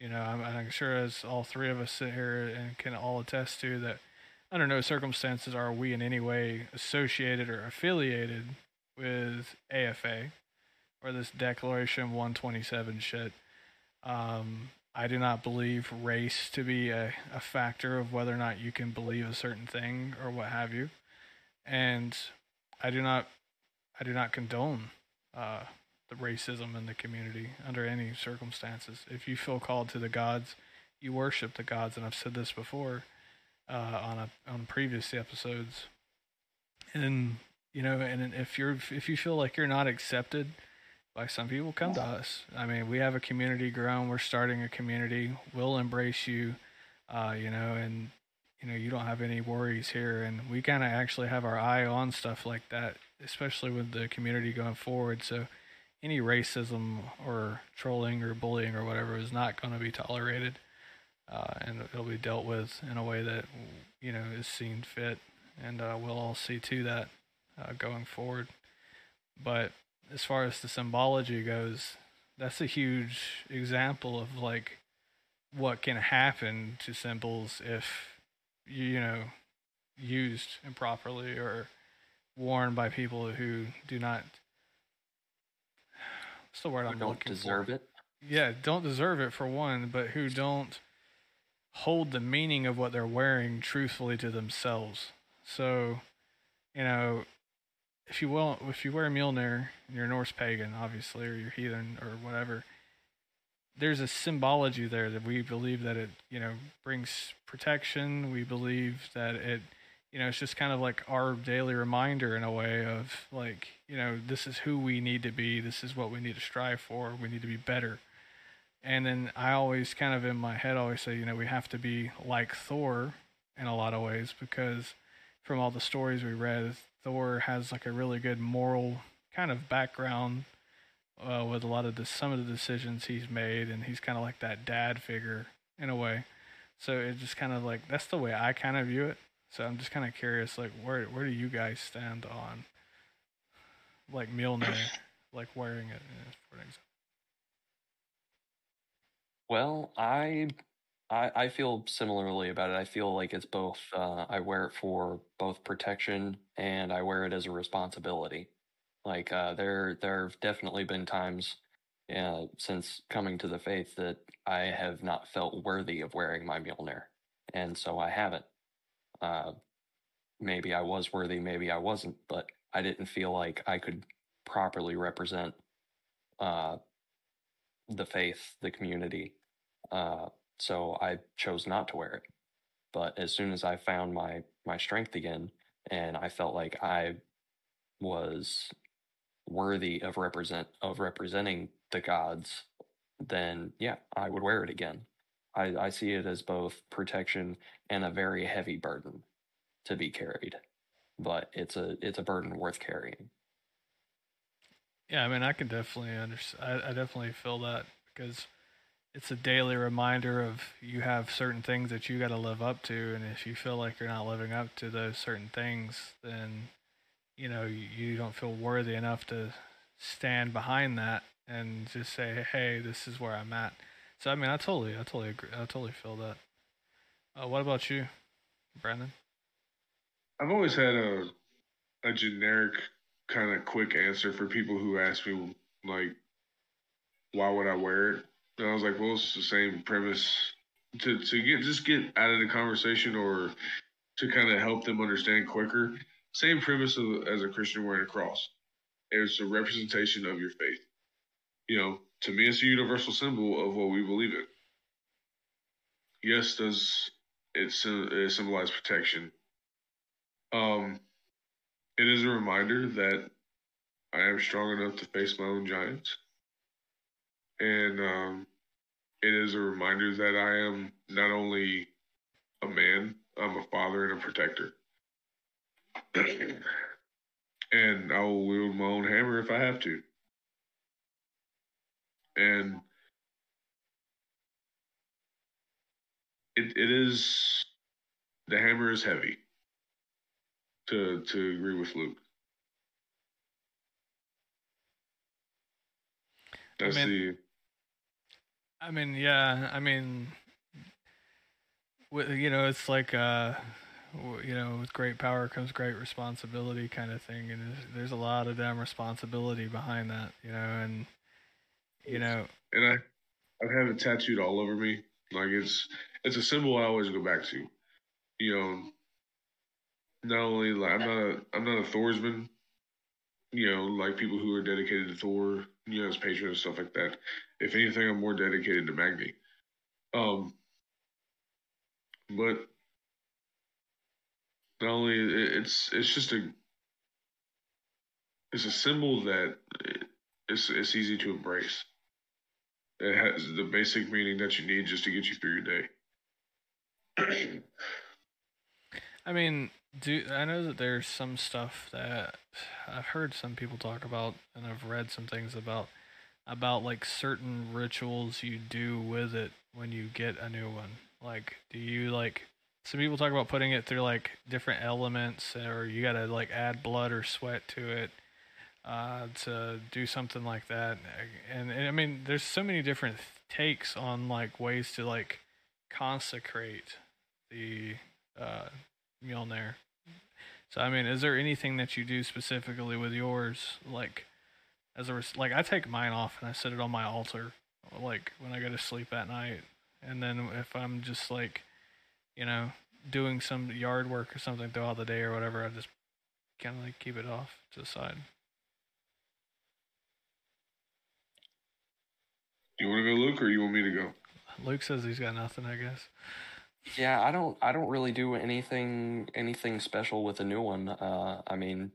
You know, I'm, I'm, sure as all three of us sit here and can all attest to that, under no circumstances are we in any way associated or affiliated with AFA or this Declaration 127 shit. Um, I do not believe race to be a, a factor of whether or not you can believe a certain thing or what have you. And I do not I do not condone uh, the racism in the community under any circumstances. If you feel called to the gods, you worship the gods, and I've said this before uh, on a on previous episodes. And you know, and if you're if you feel like you're not accepted by some people, come to us. I mean, we have a community grown. We're starting a community. We'll embrace you. Uh, you know, and you know you don't have any worries here, and we kind of actually have our eye on stuff like that, especially with the community going forward. So any racism or trolling or bullying or whatever is not going to be tolerated, uh, and it'll be dealt with in a way that you know is seen fit, and uh, we'll all see to that uh, going forward. But as far as the symbology goes, that's a huge example of like what can happen to symbols if you know used improperly or worn by people who do not What's the word I'm don't deserve for? it. Yeah, don't deserve it for one, but who don't hold the meaning of what they're wearing truthfully to themselves. So, you know, if you will, if you wear Mjolnir and you're Norse pagan, obviously, or you're heathen or whatever, there's a symbology there that we believe that it, you know, brings protection. We believe that it you know, it's just kind of like our daily reminder in a way of like, you know, this is who we need to be. This is what we need to strive for. We need to be better. And then I always kind of in my head always say, you know, we have to be like Thor in a lot of ways because from all the stories we read, Thor has like a really good moral kind of background uh, with a lot of the some of the decisions he's made, and he's kind of like that dad figure in a way. So it just kind of like that's the way I kind of view it. So I'm just kind of curious, like where where do you guys stand on like Mjolnir, like wearing it, for example? Well, I, I I feel similarly about it. I feel like it's both. Uh, I wear it for both protection and I wear it as a responsibility. Like uh, there there have definitely been times uh, since coming to the faith that I have not felt worthy of wearing my Mjolnir, and so I haven't. Uh, maybe I was worthy, maybe I wasn't, but I didn't feel like I could properly represent uh, the faith, the community, uh, so I chose not to wear it. But as soon as I found my my strength again, and I felt like I was worthy of represent of representing the gods, then yeah, I would wear it again. I, I see it as both protection and a very heavy burden to be carried, but it's a it's a burden worth carrying. Yeah, I mean, I can definitely understand. I, I definitely feel that because it's a daily reminder of you have certain things that you got to live up to and if you feel like you're not living up to those certain things then you know you, you don't feel worthy enough to stand behind that and just say hey this is where i'm at. So i mean i totally i totally agree i totally feel that. Uh, what about you brandon? I've always had a a generic kind of quick answer for people who ask me like, why would I wear it? I was like, well, it's the same premise to to get just get out of the conversation or to kind of help them understand quicker. Same premise of, as a Christian wearing a cross. It's a representation of your faith. You know, to me, it's a universal symbol of what we believe in. Yes, does it, it symbolize protection? Um, it is a reminder that I am strong enough to face my own giants. And um, it is a reminder that I am not only a man, I'm a father and a protector. and I will wield my own hammer if I have to. And it, it is, the hammer is heavy to to agree with Luke. That's I mean, the. I mean, yeah. I mean, you know, it's like, uh, you know, with great power comes great responsibility, kind of thing, and there's, there's a lot of damn responsibility behind that, you know, and you know, and I, I've had it tattooed all over me. Like it's, it's a symbol I always go back to. You know, not only like I'm not a I'm not a Thorsman, you know, like people who are dedicated to Thor, you know, as and stuff like that. If anything, I'm more dedicated to Magni. Um, but not only it's it's just a it's a symbol that it's it's easy to embrace. It has the basic meaning that you need just to get you through your day. I mean, do I know that there's some stuff that I've heard some people talk about, and I've read some things about about like certain rituals you do with it when you get a new one. Like, do you like? Some people talk about putting it through like different elements, or you gotta like add blood or sweat to it uh, to do something like that. And, and I mean, there's so many different takes on like ways to like consecrate the uh, Mjolnir. So I mean, is there anything that you do specifically with yours, like as a like I take mine off and I set it on my altar, like when I go to sleep at night, and then if I'm just like, you know, doing some yard work or something throughout the day or whatever, I just kind of like keep it off to the side. You want to go, Luke, or you want me to go? Luke says he's got nothing, I guess. Yeah, I don't I don't really do anything anything special with a new one. Uh, I mean,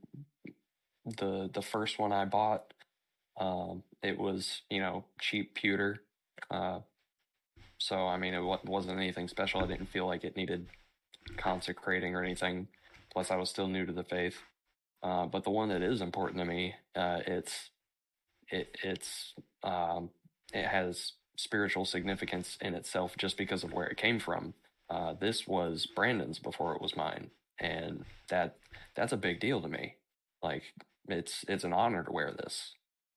the the first one I bought, um, it was you know cheap pewter. Uh, so I mean, it wasn't anything special. I didn't feel like it needed consecrating or anything. Plus, I was still new to the faith. Uh, but the one that is important to me, uh, it's it it's um, it has spiritual significance in itself just because of where it came from. Uh, this was Brandon's before it was mine, and that that's a big deal to me. Like it's it's an honor to wear this.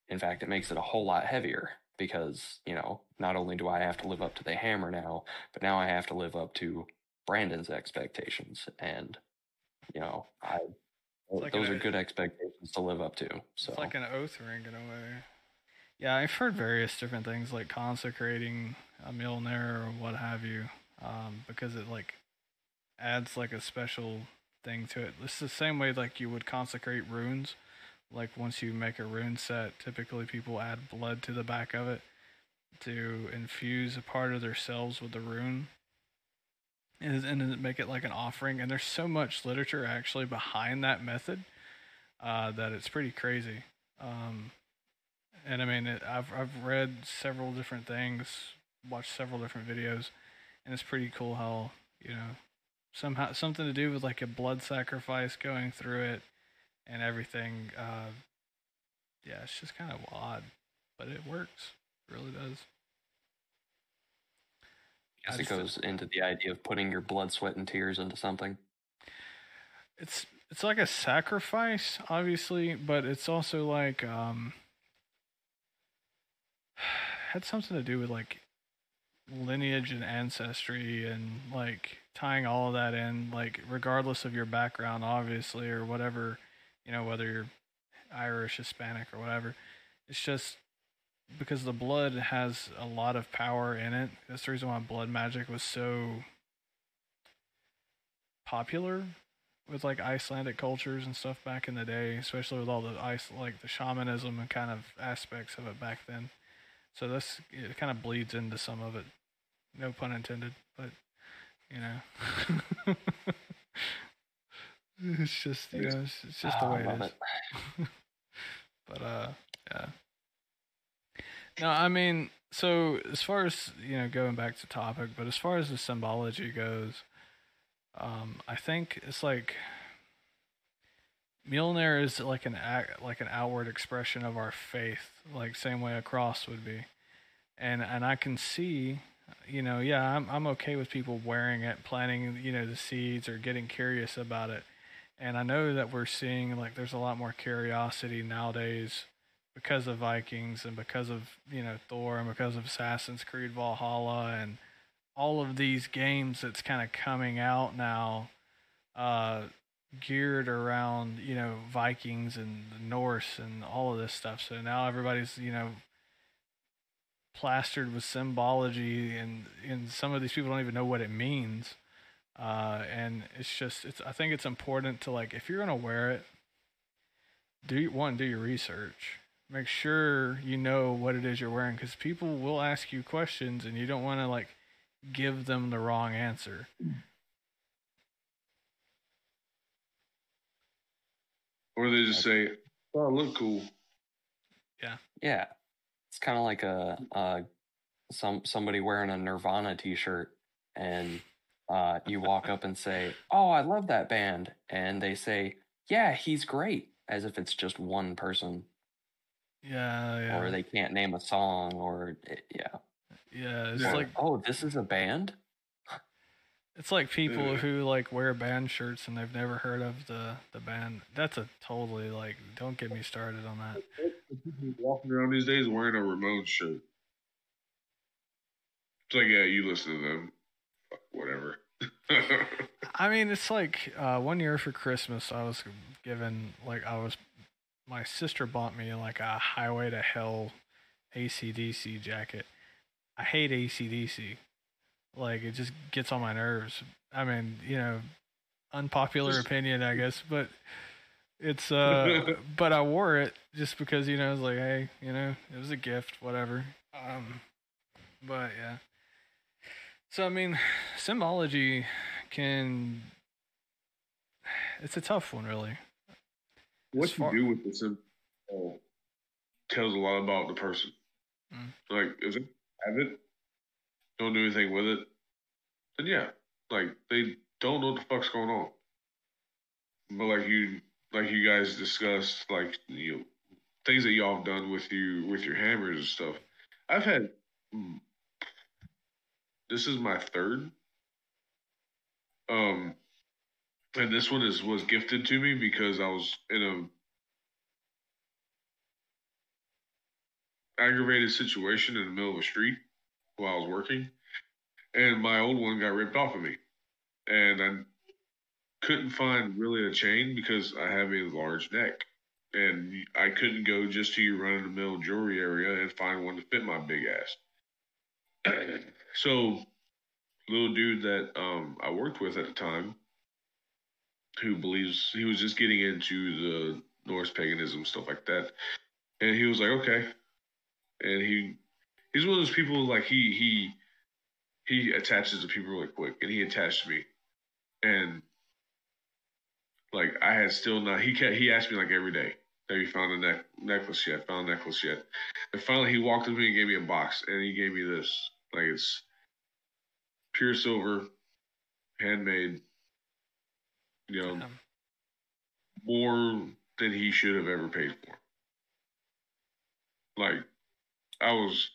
In fact, it makes it a whole lot heavier because you know not only do I have to live up to the hammer now, but now I have to live up to Brandon's expectations, and you know I like those an- are good expectations to live up to. So It's like an oath ring in a way. Yeah, I've heard various different things like consecrating a Mjolnir or what have you, um, because it like adds like a special thing to it. It's the same way like you would consecrate runes. Like once you make a rune set, typically people add blood to the back of it to infuse a part of themselves with the rune. And, and make it like an offering. And there's so much literature actually behind that method uh, that it's pretty crazy. Um, and I mean, it, I've I've read several different things, watched several different videos, and it's pretty cool how you know somehow something to do with like a blood sacrifice going through it and everything. Uh, yeah, it's just kind of odd, but it works. It really does. I guess it goes into the idea of putting your blood, sweat, and tears into something. it's it's like a sacrifice obviously but it's also like um had something to do with like lineage and ancestry and like tying all of that in like regardless of your background obviously or whatever you know whether you're irish hispanic or whatever it's just because the blood has a lot of power in it that's the reason why blood magic was so popular with like Icelandic cultures and stuff back in the day, especially with all the ice like the shamanism and kind of aspects of it back then. So this it kind of bleeds into some of it. No pun intended, but you know. it's just you know, it's, it's just the Ah, way it is. but uh yeah. No, I mean, so as far as you know, going back to topic, but as far as the symbology goes, um, I think it's like Mjolnir is like an act, like an outward expression of our faith, like same way a cross would be, and and I can see, you know, yeah, I'm I'm okay with people wearing it, planting, you know, the seeds or getting curious about it, and I know that we're seeing like there's a lot more curiosity nowadays because of Vikings and because of you know Thor and because of Assassin's Creed Valhalla and all of these games that's kind of coming out now uh geared around you know Vikings and the Norse and all of this stuff. So now everybody's you know plastered with symbology and and some of these people don't even know what it means. Uh and it's just it's I think it's important to like if you're going to wear it do one do your research. Make sure you know what it is you're wearing because people will ask you questions and you don't want to like give them the wrong answer. Or they just say, "Oh, I look cool." Yeah. Yeah, it's kind of like a, uh some somebody wearing a Nirvana T-shirt, and uh, you walk up and say, "Oh, I love that band," and they say, "Yeah, he's great," as if it's just one person, yeah yeah or they can't name a song, or it, yeah, yeah it's Yeah. like oh, this is a band. It's like people who like wear band shirts and they've never heard of the the band that's a totally like don't get me started on that Walking around these days wearing a Ramones shirt. It's like, yeah, you listen to them. Fuck, whatever. I mean, it's like uh, one year for Christmas, I was given like I was, my sister bought me like a Highway to Hell ACDC jacket. I hate ACDC. Like it just gets on my nerves. I mean, you know, unpopular opinion, I guess, but it's uh, but I wore it just because you know I was like, hey, you know, it was a gift, whatever. Um, but yeah. So I mean, symbology can. It's a tough one, really. What far- you do with the symbol uh, tells a lot about the person. Mm. Like, if they have it, don't do anything with it, then yeah, like they don't know what the fuck's going on. But like you, like you guys discussed, like you know, things that y'all have done with you with your hammers and stuff. I've had. mm, This is my third. Um, and this one is was gifted to me because I was in a aggravated situation in the middle of a street while I was working, and my old one got ripped off of me, and I couldn't find really a chain because I have a large neck, and I couldn't go just to your run of the mill jewelry area and find one to fit my big ass. so, little dude that um, I worked with at the time, who believes he was just getting into the Norse paganism stuff like that, and he was like, okay, and he he's one of those people like he he he attaches to people really quick, and he attached to me, and like I had still not he kept he asked me like every day. Have you found a neck necklace yet? Found a necklace yet? And finally, he walked up to me and gave me a box, and he gave me this. Like it's pure silver, handmade. You know, more than he should have ever paid for. Like, I was,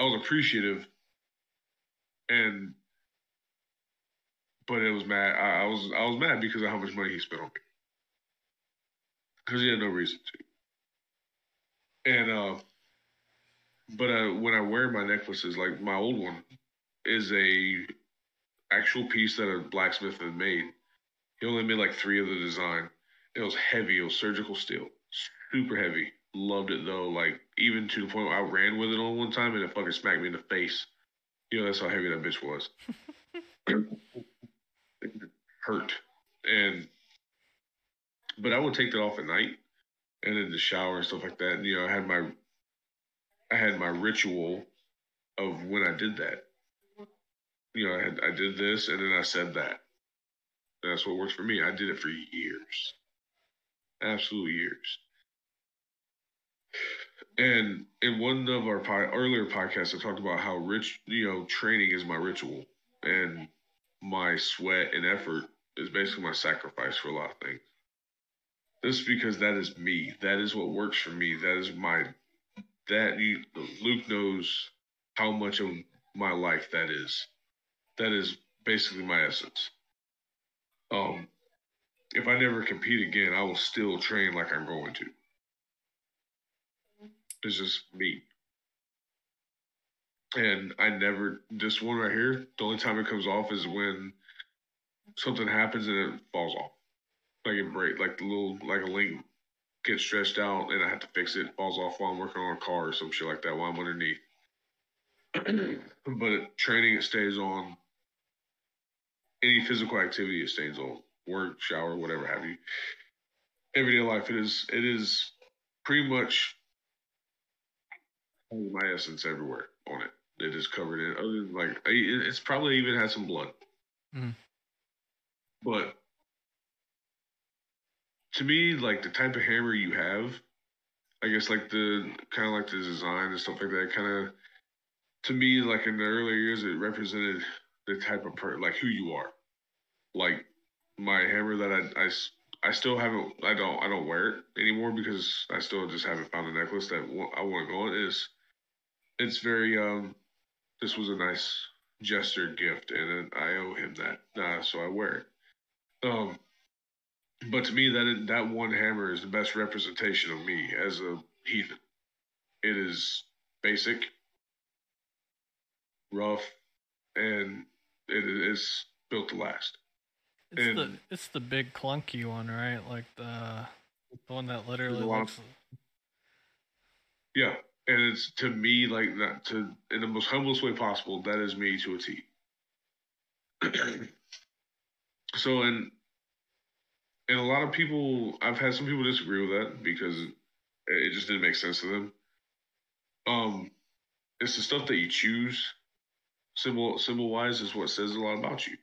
I was appreciative, and, but it was mad. I, I was, I was mad because of how much money he spent on me, because he had no reason to. And uh, but uh, when I wear my necklaces, like my old one, is a actual piece that a blacksmith had made. He only made like three of the design. It was heavy. It was surgical steel, super heavy. Loved it though. Like even to the point where I ran with it on one time and it fucking smacked me in the face. You know that's how heavy that bitch was. hurt, and but I would take that off at night and in the shower and stuff like that. And, you know, I had my I had my ritual of when I did that. You know, I had I did this and then I said that. That's what works for me. I did it for years. Absolute years. And in one of our earlier podcasts, I talked about how rich, you know, training is my ritual, and my sweat and effort is basically my sacrifice for a lot of things. This is because that is me. That is what works for me. That is my that you Luke knows how much of my life that is. That is basically my essence. Um, if I never compete again, I will still train like I'm going to. It's just me. And I never, this one right here, the only time it comes off is when something happens and it falls off. Like it break, like the little, like a link gets stretched out and I have to fix it, falls off while I'm working on a car or some shit like that while I'm underneath. but training, it stays on. Any physical activity, it stays on. Work, shower, whatever have you. Everyday life, it is, it is pretty much my essence everywhere on it. It is covered in, other than like, it's probably even had some blood. Mhm. But to me, like the type of hammer you have, I guess like the kind of like the design and stuff like that, kind of to me, like in the earlier years, it represented the type of per like who you are. Like my hammer that I I still haven't, I don't, I don't wear it anymore because I still just haven't found a necklace that I want to go on. Is it's very um, this was a nice gesture gift, and I owe him that, uh, so I wear it. Um, but to me, that that one hammer is the best representation of me as a heathen. It is basic, rough, and it is built to last. It's the it's the big clunky one, right? Like the the one that literally looks. of- Yeah, and it's to me like that to in the most humblest way possible. That is me to a T. so and and a lot of people, I've had some people disagree with that because it, just didn't make sense to them. Um, it's the stuff that you choose symbol symbol wise is what says a lot about you.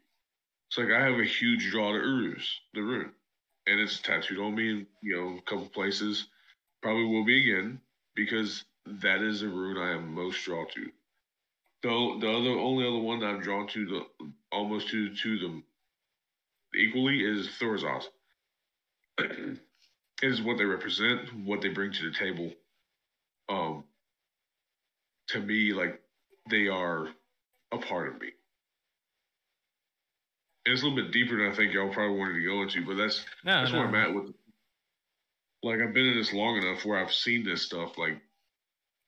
It's like I have a huge draw to Uruz, the rune, and it's tattooed on me in you know a couple places. Probably will be again because that is a rune I am most drawn to. The the other only other one that I'm drawn to the almost to to them equally is Thurisaz. is what they represent, what they bring to the table. Um, to me, like they are a part of me. And it's a little bit deeper than I think y'all probably wanted to go into, but that's No, that's no. where I'm at with. Like I've been in this long enough where I've seen this stuff. Like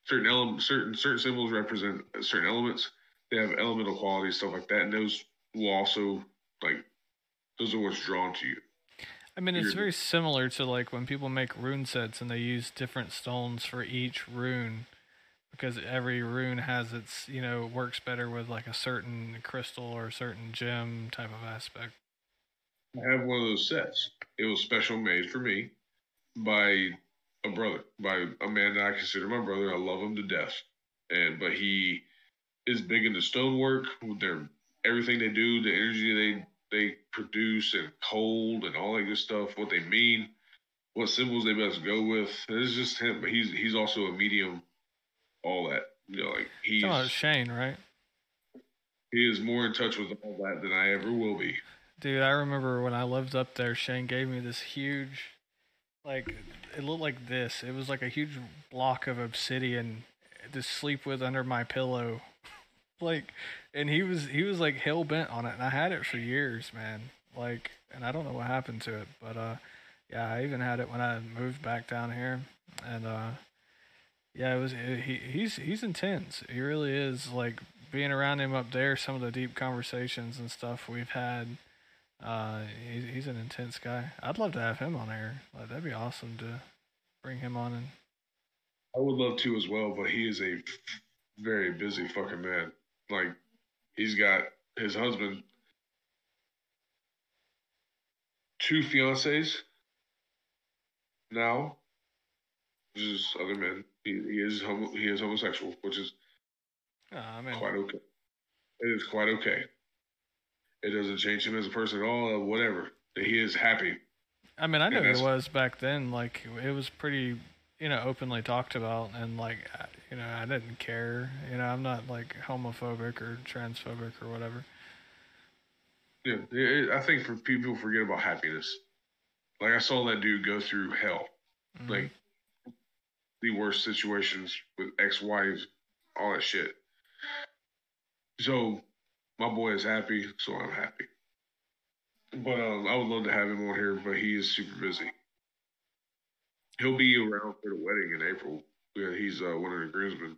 certain elements, certain certain symbols represent certain elements. They have elemental qualities, stuff like that, and those will also like those are what's drawn to you. I mean, it's You're- very similar to like when people make rune sets and they use different stones for each rune because every rune has its, you know, works better with like a certain crystal or a certain gem type of aspect. I have one of those sets. It was special made for me by a brother, by a man that I consider my brother. I love him to death, and but he is big into stonework. With their everything they do, the energy they they produce, and cold and all that good stuff. What they mean, what symbols they best go with. It's just him. But he's he's also a medium. All that you know, like he's Oh, Shane, right? he is more in touch with all that than I ever will be. Dude, I remember when I lived up there, Shane gave me this huge, like, it looked like this. It was like a huge block of obsidian to sleep with under my pillow. like, and he was, he was like hell bent on it. And I had it for years, man. Like, and I don't know what happened to it, but, uh, yeah, I even had it when I moved back down here. And, uh, yeah, it was, he, he's, he's intense. He really is. Like, being around him up there, some of the deep conversations and stuff we've had. Uh, he's, he's an intense guy. I'd love to have him on air. Like, that'd be awesome to bring him on. And I would love to as well, but he is a very busy fucking man. Like he's got his husband, two fiancées now. This is other men. He, he is homo, he is homosexual, which is uh, I mean, quite okay. It is quite okay. It doesn't change him as a person at all. Or whatever. He is happy. I mean, I know he was back then. Like, it was pretty, you know, openly talked about, and like, you know, I didn't care. You know, I'm not like homophobic or transphobic or whatever. Yeah, it, I think for people forget about happiness. Like I saw that dude go through hell. Mhm. like the worst situations with ex-wives, all that shit. So my boy is happy, so I'm happy. But um, I would love to have him on here, but he is super busy. He'll be around for the wedding in April. Yeah, he's uh, one of the groomsmen.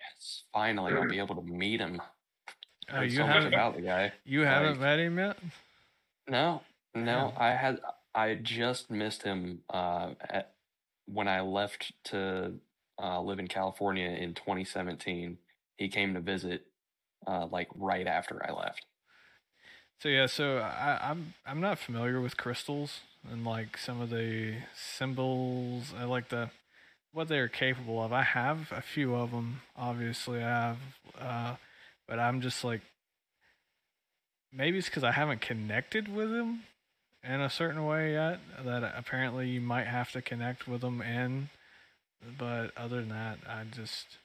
Yes, finally, I'll be able to meet him. Oh, you so much haven't, about the guy. you haven't like- met him yet? No, no, I had I just missed him uh, at, when I left to uh, live in California in 2017. He came to visit uh, like right after I left. So yeah, so I, I'm I'm not familiar with crystals and like some of the symbols. I like the what they're capable of. I have a few of them. Obviously, I have, uh, but I'm just like maybe it's because I haven't connected with them in a certain way yet. That apparently you might have to connect with them in. But other than that, I just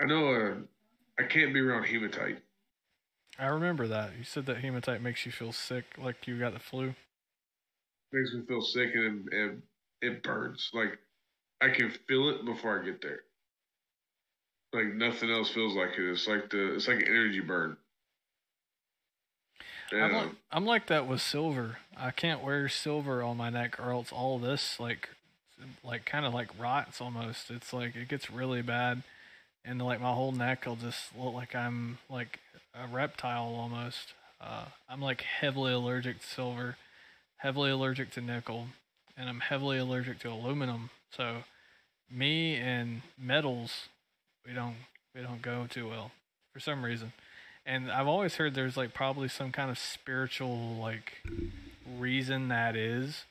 I know uh, I can't be around hematite. I remember that you said that hematite makes you feel sick, like you got the flu. makes me feel sick and, and it burns. Like I can feel it before I get there. Like nothing else feels like it. It's like the it's like an energy burn. I'm like, um, I'm like that with silver. I can't wear silver on my neck, or else all this like, like kind of like rots almost. It's like it gets really bad, and like my whole neck will just look like I'm like a reptile almost. Uh, I'm like heavily allergic to silver, heavily allergic to nickel, and I'm heavily allergic to aluminum. So, me and metals, we don't we don't go too well for some reason and I've always heard there's like probably some kind of spiritual like reason that is,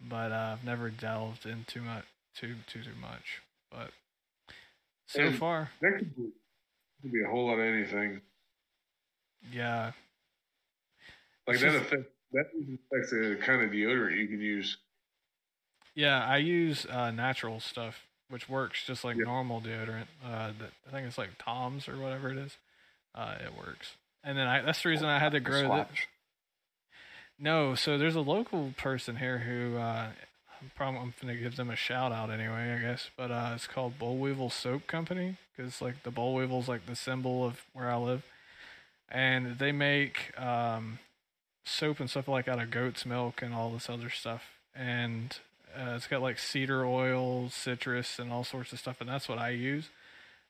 but uh, I've never delved into much too too too much. But so And- far, that could be Could be a whole lot of anything. Yeah. Like It's that just- affects that affects the kind of deodorant you can use. Yeah, I use uh, natural stuff, which works just like Yeah. normal deodorant. Uh, that, I think it's like Tom's or whatever it is. Uh, it works. And then I, that's the reason I had to grow that. No, so there's a local person here who uh, I'm probably I'm gonna give them a shout out anyway, I guess. But uh, it's called Bullweevil Soap Company because like the bullweevil's like the symbol of where I live, and they make um, soap and stuff like out of goat's milk and all this other stuff, and uh, it's got like cedar oil, citrus, and all sorts of stuff, and that's what I use.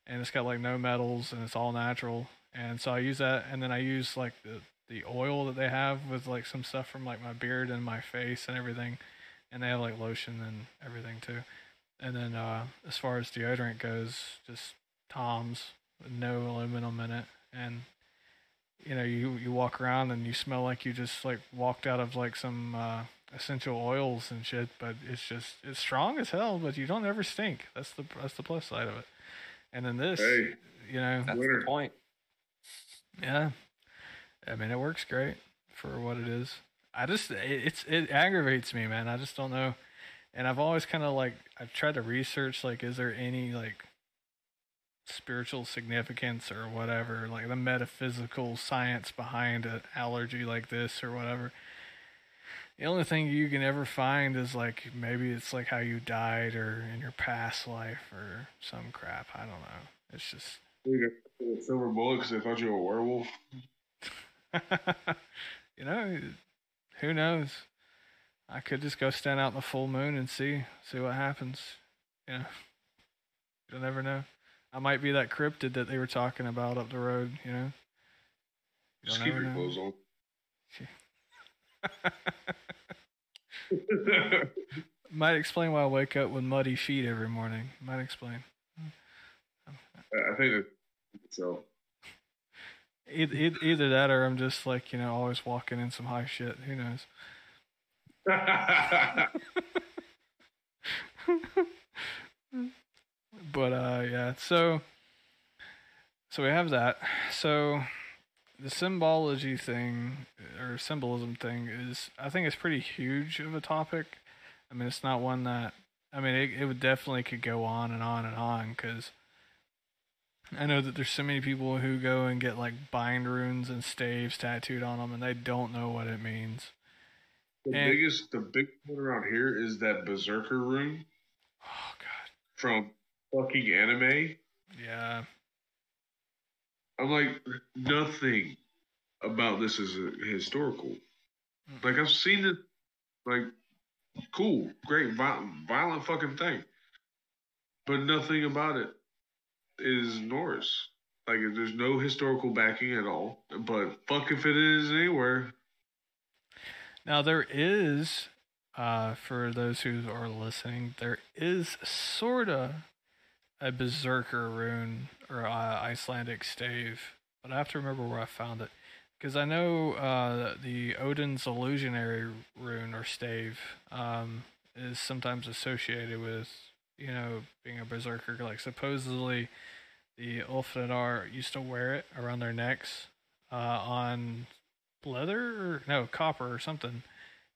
And it's got like no metals and it's all natural, and so I use that, and then I use like the the oil that they have with like some stuff from like my beard and my face and everything, and they have like lotion and everything too. And then uh, as far as deodorant goes, just Tom's with no aluminum in it, and you know you you walk around and you smell like you just like walked out of like some uh, essential oils and shit, but it's just it's strong as hell, but you don't ever stink. That's the that's the plus side of it. And then this, Hey, you know, That's Winner. the point. yeah. I mean, it works great for what it is. I just it, it's it aggravates me, man. I just don't know. And I've always kind of like I've tried to research like is there any like spiritual significance or whatever, like the metaphysical science behind an allergy like this or whatever. The only thing you can ever find is like maybe it's like how you died or in your past life or some crap. I don't know. It's just silver bullet because they thought you were a werewolf. you know, who knows? I could just go stand out in the full moon and see see what happens. You know, you'll never know. I might be that cryptid that they were talking about up the road. You know, you'll Just keep your know. clothes on. Might explain why I wake up with muddy feet every morning. Might explain. I think so. Either, either, that or I'm just like you know always walking in some high shit. Who knows? but uh yeah so so we have that so the symbology thing or symbolism thing is i think it's pretty huge of a topic i mean it's not one that i mean it, it would definitely could go on and on and on because i know that there's so many people who go and get like bind runes and staves tattooed on them and they don't know what it means The And- biggest, the big one around here is that berserker rune oh god from fucking anime. yeah I'm like, nothing about this is uh, historical. Mm. Like I've seen it, like cool, great, violent, violent fucking thing, but nothing about it is Norse. Like there's no historical backing at all. But fuck if it is anywhere. Now there is, uh, for those who are listening, there is sorta a berserker rune or uh, Icelandic stave, but I have to remember where I found it because I know uh, the Odin's illusionary rune or stave um, is sometimes associated with you know being a berserker. Like supposedly, the Ulfhednar used to wear it around their necks uh, on leather or no copper or something,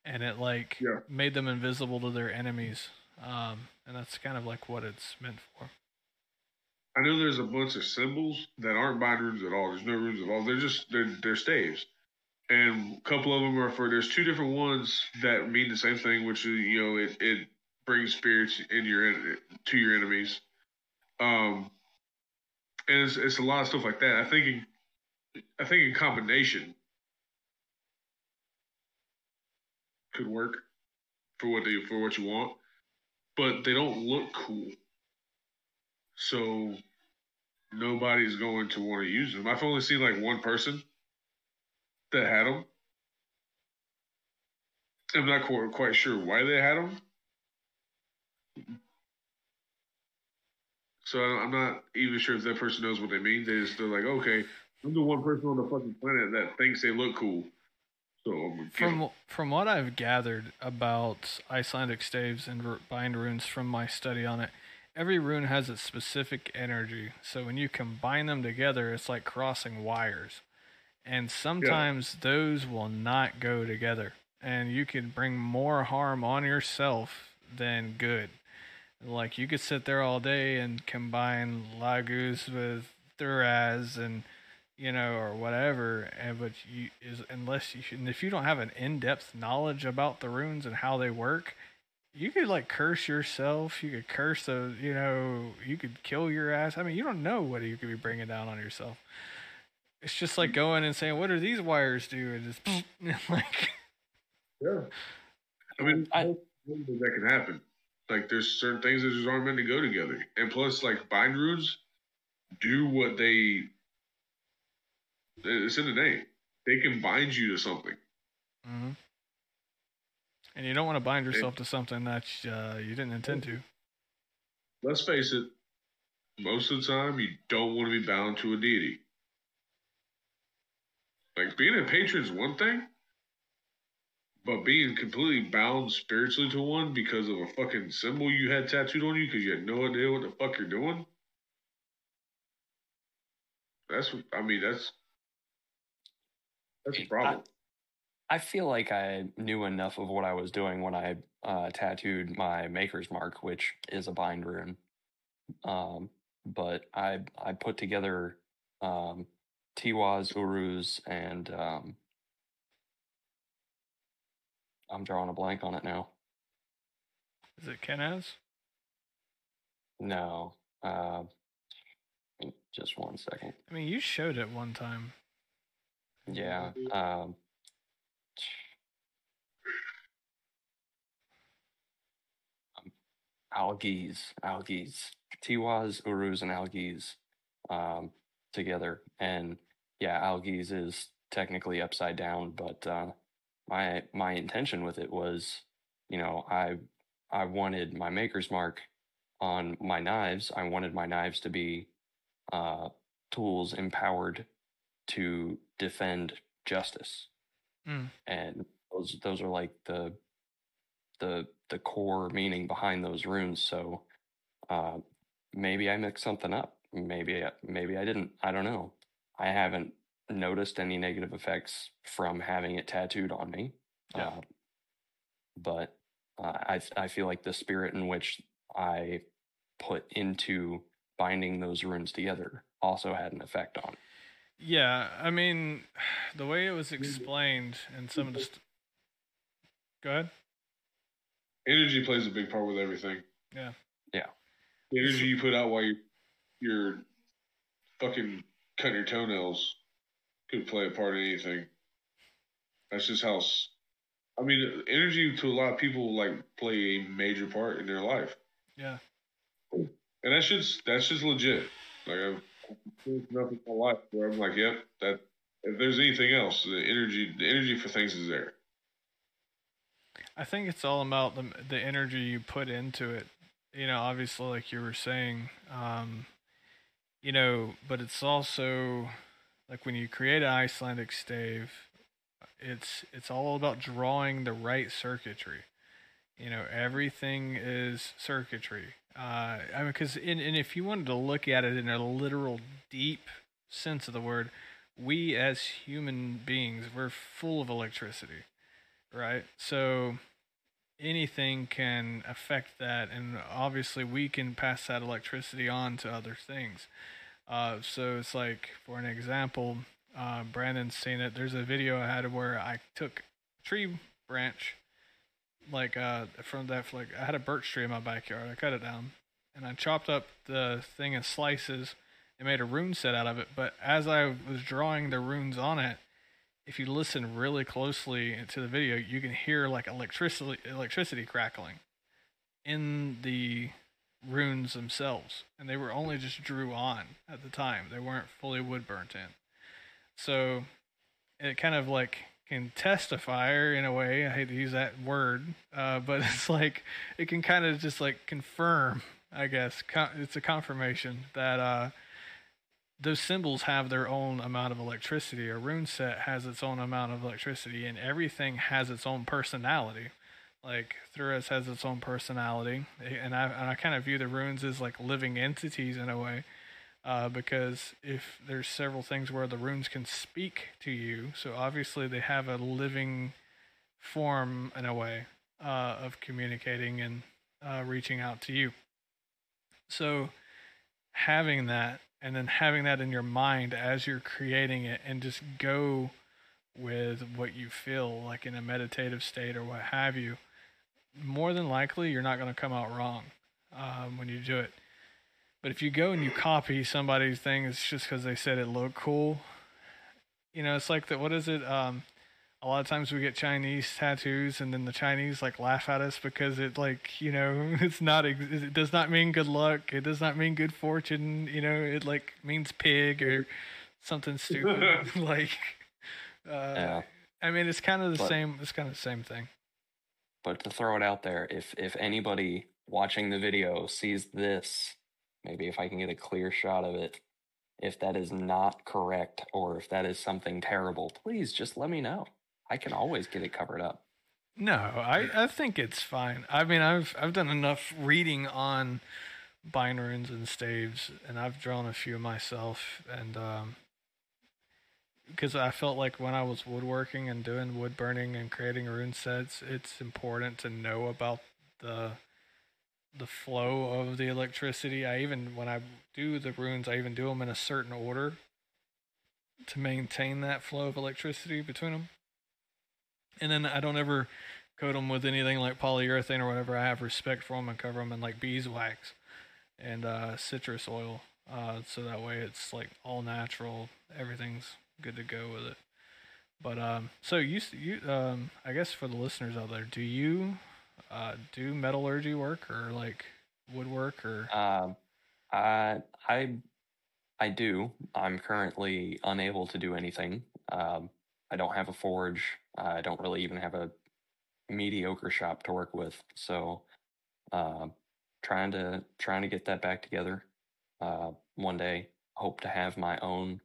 and it like Yeah. made them invisible to their enemies. Um, and that's kind of like what it's meant for. I know there's a bunch of symbols that aren't bind runes at all. There's no runes at all. They're just they're they're staves, and a couple of them are for. There's two different ones that mean the same thing, which is you know it it brings spirits in your to your enemies. Um, and it's it's a lot of stuff like that. I think in, I think in combination could work for what they for what you want, but they don't look cool. So nobody's going to want to use them. I've only seen like one person that had them. I'm not quite, quite sure why they had them. So I'm not even sure if that person knows what they mean. They just they're like, okay, I'm the one person on the fucking planet that thinks they look cool. So I'm gonna get 'em. From from what I've gathered about Icelandic staves and bind runes from my study on it, every rune has its specific energy. So when you combine them together, it's like crossing wires. And sometimes yeah. those will not go together. And you can bring more harm on yourself than good. Like you could sit there all day and combine Laguz with Thurisaz and you know or whatever, and but you is unless you should, if you don't have an in-depth knowledge about the runes and how they work, you could like curse yourself. You could curse the you know you could kill your ass. I mean you don't know what you could be bringing down on yourself. It's just like going and saying, "What do these wires do?" And just like, yeah. I mean, I, that can happen. Like there's certain things that just aren't meant to go together. And plus, like bind runes do what they it's in the name. They can bind you to something. Mm-hmm. And you don't want to bind yourself to something that uh, you didn't intend to. Let's face it, most of the time you don't want to be bound to a deity. Like being a patron is one thing, but being completely bound spiritually to one because of a fucking symbol you had tattooed on you because you had no idea what the fuck you're doing. That's I mean that's that's a problem. I, I, feel like I knew enough of what I was doing when I uh, tattooed my maker's mark, which is a bind rune. Um, but I I put together um, Tiwaz, Uruz, and um, I'm drawing a blank on it now. Is it Kenaz? No. Uh, just one second. I mean, you showed it one time. Yeah. Um, Algies, Algiz, Tiwaz, Uruz, and Algiz um, together. And yeah, Algiz is technically upside down, but uh, my my intention with it was, you know, I I wanted my maker's mark on my knives. I wanted my knives to be uh, tools empowered to defend justice, mm. and those those are like the the the core meaning behind those runes. So uh, maybe I mixed something up. Maybe maybe I didn't. I don't know. I haven't noticed any negative effects from having it tattooed on me. Yeah. Uh, but uh, I I feel like the spirit in which I put into binding those runes together also had an effect on. Yeah, I mean, the way it was explained and some of the. St- Go ahead. Energy plays a big part with everything. Yeah. Yeah. The energy you put out while you, you're fucking cutting your toenails could play a part in anything. That's just how. I mean, energy to a lot of people like play a major part in their life. Yeah. And that's just that's just legit. Like I've enough in my life where I'm like, yep, that if there's anything else, the energy the energy for things is there. I think it's all about the the energy you put into it. You know, obviously, like you were saying, um, you know, but it's also like when you create an Icelandic stave, it's it's all about drawing the right circuitry. You know, everything is circuitry. Uh, I mean, because and, and if you wanted to look at it in a literal, deep sense of the word, we as human beings, we're full of electricity, right? So anything can affect that, and obviously we can pass that electricity on to other things. Uh, so it's like, for an example, uh, Brandon's seen it. There's a video I had where I took a tree branch like uh from that like I had a birch tree in my backyard. I cut it down and I chopped up the thing in slices and made a rune set out of it. But as I was drawing the runes on it, if you listen really closely to the video, you can hear like electricity electricity crackling in the runes themselves, and they were only just drew on at the time. They weren't fully wood burnt in. So it kind of like can testify in a way. I hate to use that word, uh, but it's like it can kind of just like confirm. I guess it's a confirmation that uh, those symbols have their own amount of electricity. A rune set has its own amount of electricity, and everything has its own personality. Like Thuris has its own personality, and I and I kind of view the runes as like living entities in a way, uh, because if there's several things where the runes can speak to you, so obviously they have a living form in a way uh, of communicating and uh, reaching out to you. So having that and then having that in your mind as you're creating it and just go with what you feel like in a meditative state or what have you more than likely you're not going to come out wrong um, when you do it. But if you go and you copy somebody's thing it's just because they said it looked cool. You know it's like that what is it um, a lot of times we get Chinese tattoos and then the Chinese like laugh at us because it like you know it's not it does not mean good luck. It does not mean good fortune. You know it like means pig or something stupid. Like uh, yeah. I mean it's kind of the but, same it's kind of the same thing but to throw it out there if if anybody watching the video sees this maybe if I can get a clear shot of it if that is not correct or if that is something terrible please just let me know I can always get it covered up. No, I, I think it's fine. I mean, I've I've done enough reading on bind runes and staves, and I've drawn a few myself, and um, because I felt like when I was woodworking and doing wood burning and creating rune sets, it's important to know about the the flow of the electricity. I even when I do the runes, I even do them in a certain order to maintain that flow of electricity between them and then I don't ever coat them with anything like polyurethane or whatever. I have respect for them and cover them in like beeswax and uh, citrus oil, uh, so that way it's like all natural. Everything's good to go with it. But um, so you you um, I guess for the listeners out there, do you uh, do metallurgy work or like woodwork or? Um, I I I do. I'm currently unable to do anything. Um, I don't have a forge. I don't really even have a mediocre shop to work with. So, uh, trying to trying to get that back together. Uh, one day, hope to have my own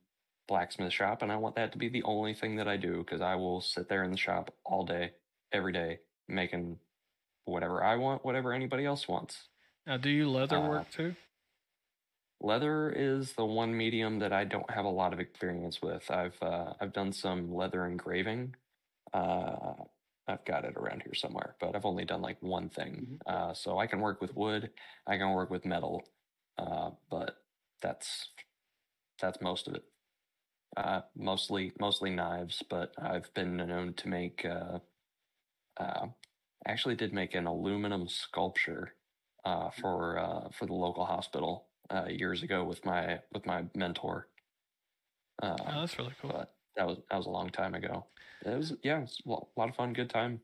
blacksmith shop, and I want that to be the only thing that I do because I will sit there in the shop all day, every day, making whatever I want, whatever anybody else wants. Now, do you leather uh, work too? Leather is the one medium that I don't have a lot of experience with. I've uh, I've done some leather engraving. Uh, I've got it around here somewhere, but I've only done like one thing. Mm-hmm. Uh, so I can work with wood, I can work with metal, uh, but that's that's most of it. Uh, mostly mostly knives, but I've been known to make. Uh, uh, actually, did make an aluminum sculpture uh, for uh, for the local hospital uh, years ago with my with my mentor. Uh, oh, that's really cool. But that was that was a long time ago. It was yeah, it was a lot of fun, good time.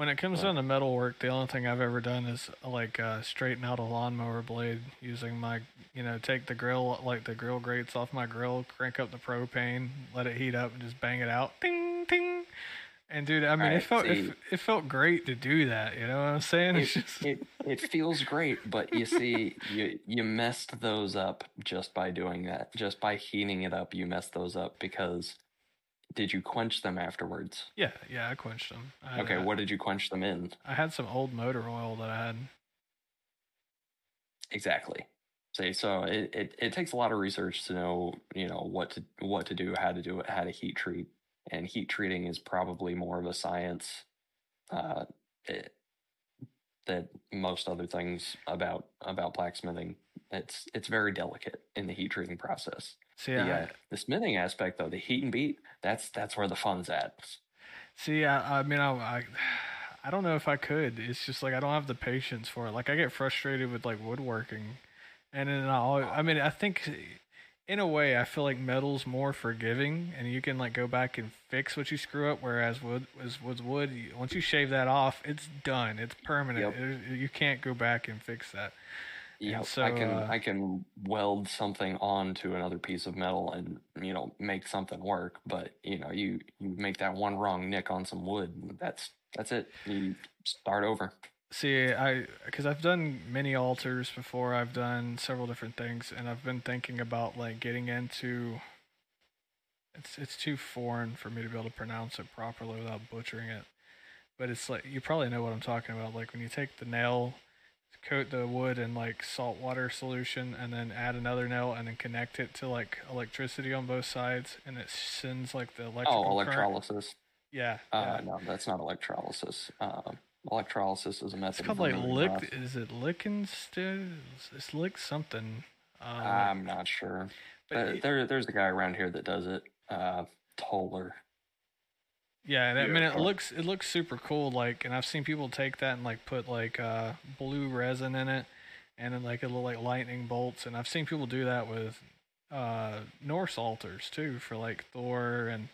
When it comes down to metal work, the only thing I've ever done is like uh, straighten out a lawnmower blade using my, you know, take the grill like the grill grates off my grill, crank up the propane, let it heat up, and just bang it out. Ding ding. And dude, I mean, right, it felt it, it, felt great to do that. You know what I'm saying? It, just... it, it feels great, but you see, you you messed those up just by doing that. Just by heating it up, you messed those up because did you quench them afterwards? Yeah, yeah, I quenched them. I okay, what did you quench them in? I had some old motor oil that I had. Exactly. See, so it, it, it takes a lot of research to know, you know, what to what to do, how to do it, how to heat treat and heat treating is probably more of a science uh, it, that most other things about about blacksmithing. It's it's very delicate in the heat treating process. See, the, uh, the smithing aspect though, the heat and beat, that's that's where the fun's at. See, I, I mean, I, I I don't know if I could. It's just like I don't have the patience for it. Like I get frustrated with like woodworking, and then I, I mean, I think in a way, I feel like metal's more forgiving, and you can like go back and fix what you screw up. Whereas wood, was was wood, once you shave that off, it's done. It's permanent. Yep. It, you can't go back and fix that. Yeah, so, I can uh, I can weld something onto another piece of metal and you know make something work. But you know you you make that one wrong nick on some wood, that's that's it. You start over. See, I because I've done many altars before. I've done several different things, and I've been thinking about like getting into. It's it's too foreign for me to be able to pronounce it properly without butchering it, but it's like you probably know what I'm talking about. Like when you take the nail, coat the wood in like salt water solution, and then add another nail, and then connect it to like electricity on both sides, and it sends like the electrical. Oh, current. electrolysis. Yeah, Uh, yeah. No, that's not electrolysis. Um, electrolysis is a method. It's called like lick. Is it Lickenstein? It's lick something. Um, I'm not sure. but Uh, y- there, there's a guy around here that does it. Uh, Toller. Yeah, and I mean it looks it looks super cool. Like, and I've seen people take that and like put like uh, blue resin in it, and then like a little like lightning bolts. And I've seen people do that with uh, Norse altars too for like Thor and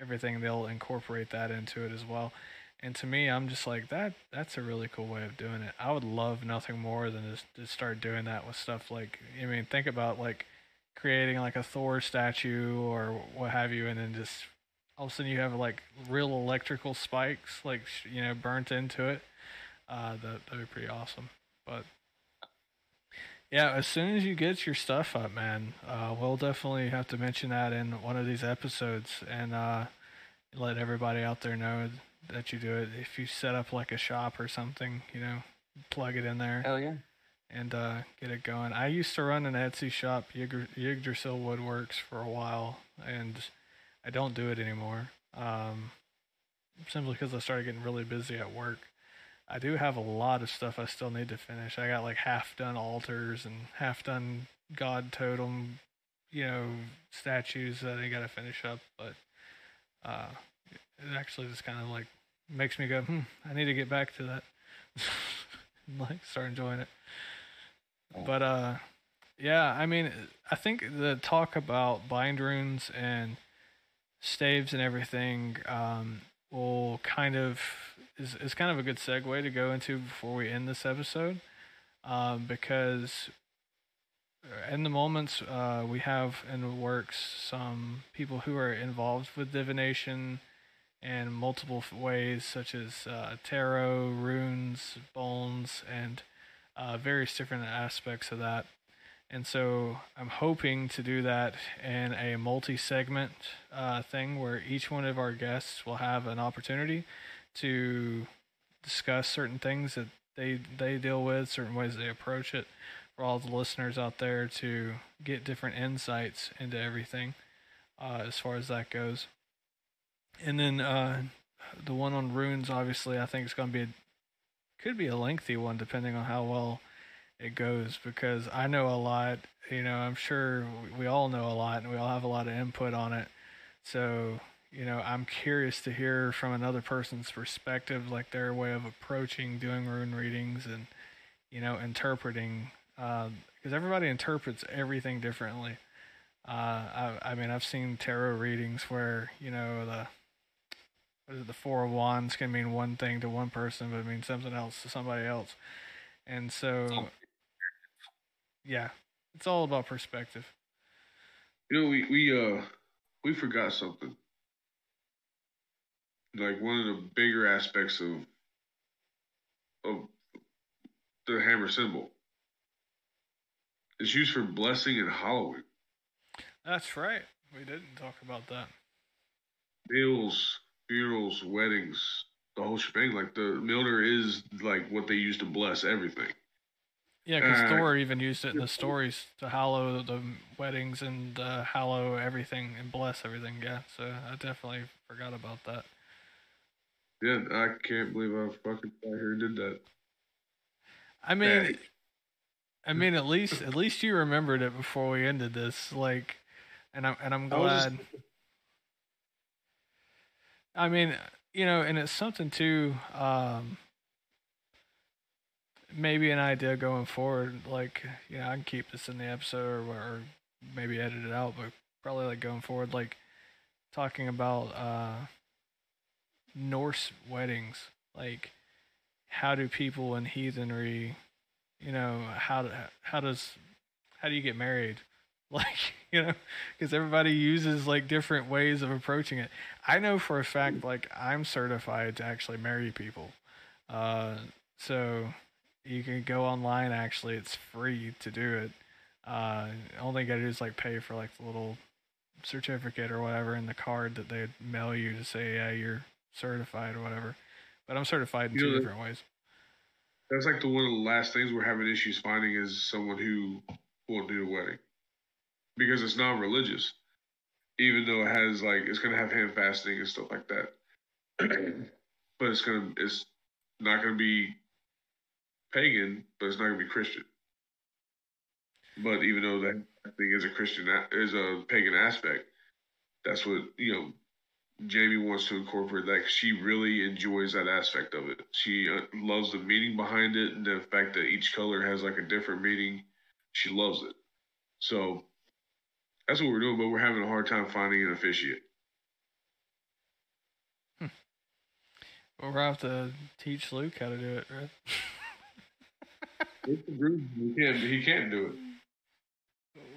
everything. They'll incorporate that into it as well. And to me, I'm just like that. That's a really cool way of doing it. I would love nothing more than just to start doing that with stuff like. I mean, think about like creating like a Thor statue or what have you, and then just all of a sudden you have like real electrical spikes like you know burnt into it uh that that'd be pretty awesome but yeah as soon as you get your stuff up man uh we'll definitely have to mention that in one of these episodes and uh let everybody out there know that you do it if you set up like a shop or something you know plug it in there Hell yeah. and uh, get it going. I used to run an Etsy shop, Yggdr- Yggdrasil Woodworks, for a while, and I don't do it anymore. Um, simply because I started getting really busy at work. I do have a lot of stuff I still need to finish. I got like half done altars and half done god totem, you know, statues that I got to finish up. But uh, it actually just kind of like makes me go, hmm, I need to get back to that. like start enjoying it. But uh yeah, I mean I think the talk about bind runes and staves and everything um will kind of is, is kind of a good segue to go into before we end this episode. Um because in the moments uh, we have in the works some people who are involved with divination in multiple ways, such as uh, tarot, runes, bones, and uh, various different aspects of that. And so I'm hoping to do that in a multi segment uh, thing where each one of our guests will have an opportunity to discuss certain things that they, they deal with, certain ways they approach it, for all the listeners out there to get different insights into everything uh, as far as that goes. And then uh, the one on runes, obviously, I think it's going to be a, could be a lengthy one depending on how well it goes because I know a lot. You know, I'm sure we- all know a lot and we all have a lot of input on it. So, you know, I'm curious to hear from another person's perspective, like their way of approaching doing rune readings and, you know, interpreting. Because everybody interprets everything differently. Uh, I, I mean, I've seen tarot readings where you know the the four of wands can mean one thing to one person, but it means something else to somebody else, and so yeah, it's all about perspective. You know, we we uh we forgot something. Like one of the bigger aspects of of the hammer symbol. It's used for blessing and hallowing. That's right. We didn't talk about that. Meals, funerals, weddings, the whole shebang. Like the Mjolnir is like what they use to bless everything. Yeah, because Uh, Thor even used it in the stories to hallow the weddings and uh, hallow everything and bless everything. Yeah, so I definitely forgot about that. Yeah, I can't believe I fucking sat here did that. I mean. I mean, at least at least you remembered it before we ended this. Like, and I'm and I'm I just- glad. I mean, you know, and it's something too. Um, maybe an idea going forward. Like, you know, I can keep this in the episode or, or maybe edit it out, but probably like going forward, like talking about uh, Norse weddings. Like, how do people in heathenry, you know, how how does how do you get married? Like, you know, because everybody uses like different ways of approaching it. I know for a fact, like, I'm certified to actually marry people. Uh, so you can go online. Actually, it's free to do it. Uh, all they gotta do is like pay for like the little certificate or whatever in the card that they mail you to say yeah you're certified or whatever. but I'm certified in You two know, different ways. That's like the one of the last things we're having issues finding is someone who won't do the wedding because it's non-religious, even though it has like it's gonna have hand fasting and stuff like that. but it's gonna it's not gonna be pagan, but it's not gonna be Christian. But even though that thing is a Christian is a pagan aspect, that's what you know. Jamie wants to incorporate that she really enjoys that aspect of it. She uh, loves the meaning behind it and the fact that each color has like a different meaning. She loves it. So that's what we're doing, but we're having a hard time finding an officiate. Well, we'll have to teach Luke how to do it, right? He can't. He can't do it.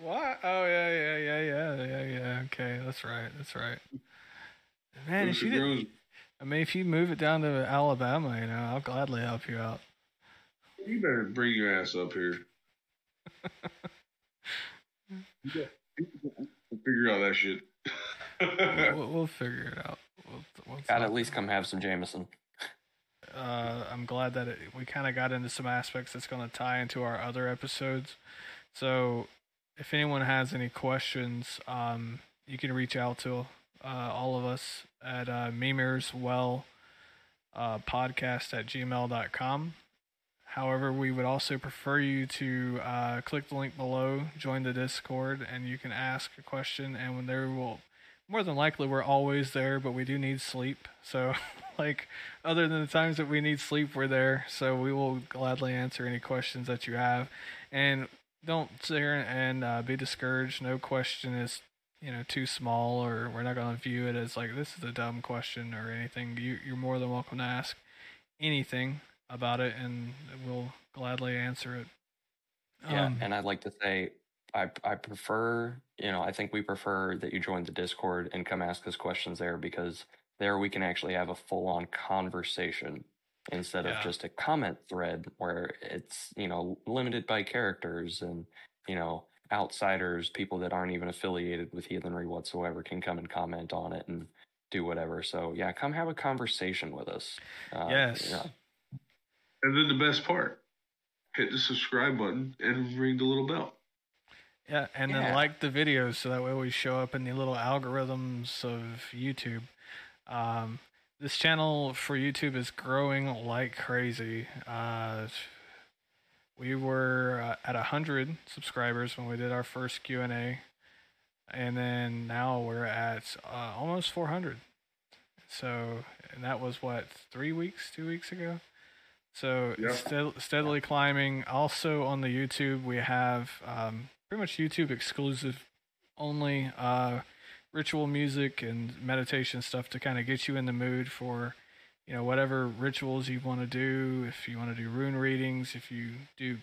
What? Oh yeah, yeah, yeah, yeah, yeah, yeah. Okay, that's right. That's right. Man, if you did, I mean, if you move it down to Alabama, you know, I'll gladly help you out. You better bring your ass up here. You got- Figure out that shit. we'll, we'll figure it out. We'll, we'll Gotta at least come have some Jameson. Uh, I'm glad that it, we kind of got into some aspects that's going to tie into our other episodes. So, if anyone has any questions, um, you can reach out to uh, all of us at uh, mimirswell uh, podcast at gmail.com. However, we would also prefer you to uh, click the link below, join the Discord, and you can ask a question. And when there will, more than likely, we're always there, but we do need sleep. So, like, other than the times that we need sleep, we're there. So we will gladly answer any questions that you have. And don't sit here and uh, be discouraged. No question is, you know, too small, or we're not going to view it as like this is a dumb question or anything. You, you're more than welcome to ask anything about it, and we'll gladly answer it. Yeah, Um, and I'd like to say I I prefer, you know, I think we prefer that you join the Discord and come ask us questions there because there we can actually have a full on conversation instead Yeah. of just a comment thread where it's, you know, limited by characters and, you know, outsiders, people that aren't even affiliated with heathenry whatsoever can come and comment on it and do whatever. So yeah, come have a conversation with us. Uh, Yes. you know, And then the best part, hit the subscribe button and ring the little bell. Yeah, and then like the videos so that way we show up in the little algorithms of YouTube. Um, this channel for YouTube is growing like crazy. Uh, we were uh, at a hundred subscribers when we did our first Q and then now we're at uh, almost 400. So, and that was what three weeks, two weeks ago. So Yeah. stead- steadily climbing. Also on the YouTube, we have um, pretty much YouTube exclusive only uh, ritual music and meditation stuff to kind of get you in the mood for you know whatever rituals you want to do. If you want to do rune readings, if you do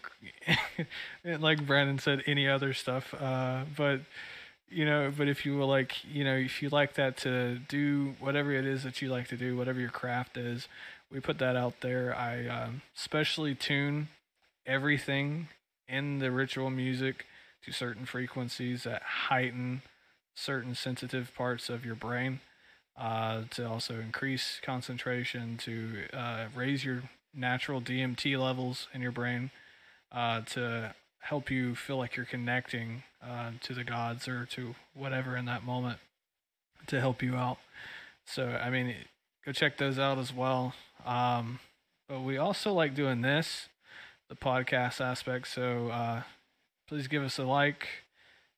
like Brandon said, any other stuff. Uh, but you know, but if you were like, you know, if you like that to do whatever it is that you like to do, whatever your craft is, we put that out there. I um, specially tune everything in the ritual music to certain frequencies that heighten certain sensitive parts of your brain uh, to also increase concentration, to uh, raise your natural DMT levels in your brain, uh, to help you feel like you're connecting uh, to the gods or to whatever in that moment to help you out. So, I mean, go check those out as well. Um, but we also like doing this, the podcast aspect. So, uh, please give us a like,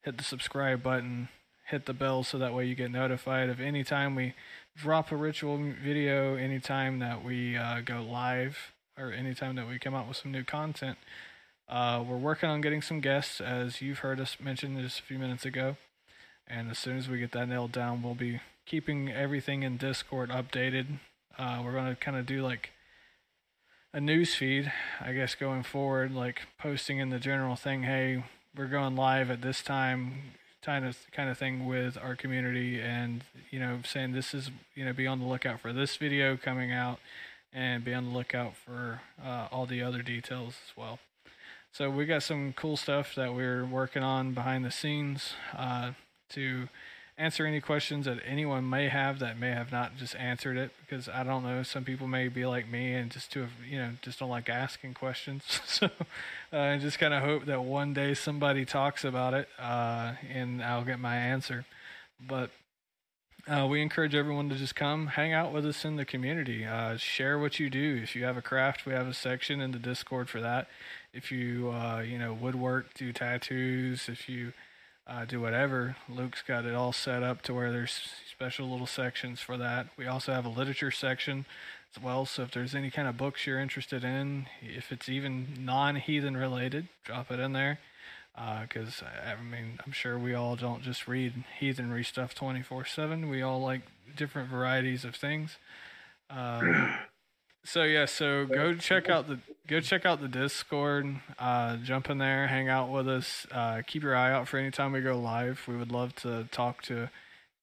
hit the subscribe button, hit the bell so that way you get notified of any time we drop a ritual video, anytime that we uh, go live, or anytime that we come out with some new content. Uh, we're working on getting some guests, as you've heard us mention just a few minutes ago. And as soon as we get that nailed down, we'll be keeping everything in Discord updated. Uh, we're going to kind of do like a news feed, I guess, going forward, like posting in the general thing, hey, we're going live at this time, kind of kind of thing with our community, and you know, saying this is you know, be on the lookout for this video coming out, and be on the lookout for uh, all the other details as well. So we got some cool stuff that we're working on behind the scenes uh, to answer any questions that anyone may have that may have not just answered it because I don't know. Some people may be like me and just to you know just don't like asking questions. so uh, I just kind of hope that one day somebody talks about it uh, and I'll get my answer. But uh, we encourage everyone to just come hang out with us in the community. Uh, share what you do. If you have a craft, we have a section in the Discord for that. If you uh, you know woodwork, do tattoos. If you uh, do whatever. Luke's got it all set up to where there's special little sections for that. We also have a literature section as well. So if there's any kind of books you're interested in, if it's even non-heathen related, drop it in there. Because uh, I mean, I'm sure we all don't just read heathenry stuff 24/7. We all like different varieties of things. Um, so yeah, so go check out the go check out the Discord. Uh, jump in there, hang out with us. Uh, keep your eye out for any time we go live. We would love to talk to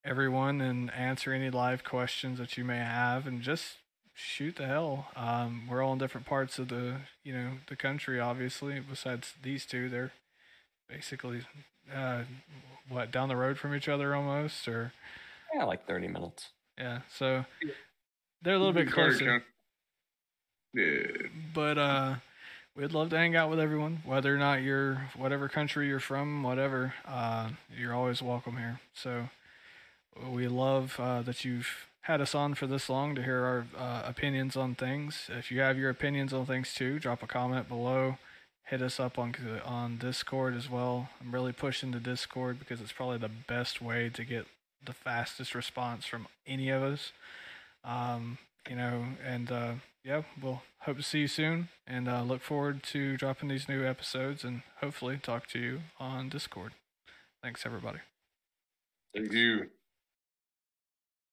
everyone and answer any live questions that you may have, and just shoot the hell. Um, we're all in different parts of the you know the country, obviously. Besides these two, they're basically uh, what down the road from each other almost, or yeah, like thirty minutes. Yeah, so they're a little bit closer. Yeah. But uh, we'd love to hang out with everyone, whether or not you're whatever country you're from, whatever. Uh, you're always welcome here. So we love uh, that you've had us on for this long to hear our uh, opinions on things. If you have your opinions on things too, drop a comment below. Hit us up on on Discord as well. I'm really pushing the Discord because it's probably the best way to get the fastest response from any of us. Um, you know, and uh, yeah, we'll hope to see you soon and uh, look forward to dropping these new episodes and hopefully talk to you on Discord. Thanks, everybody. Thank you.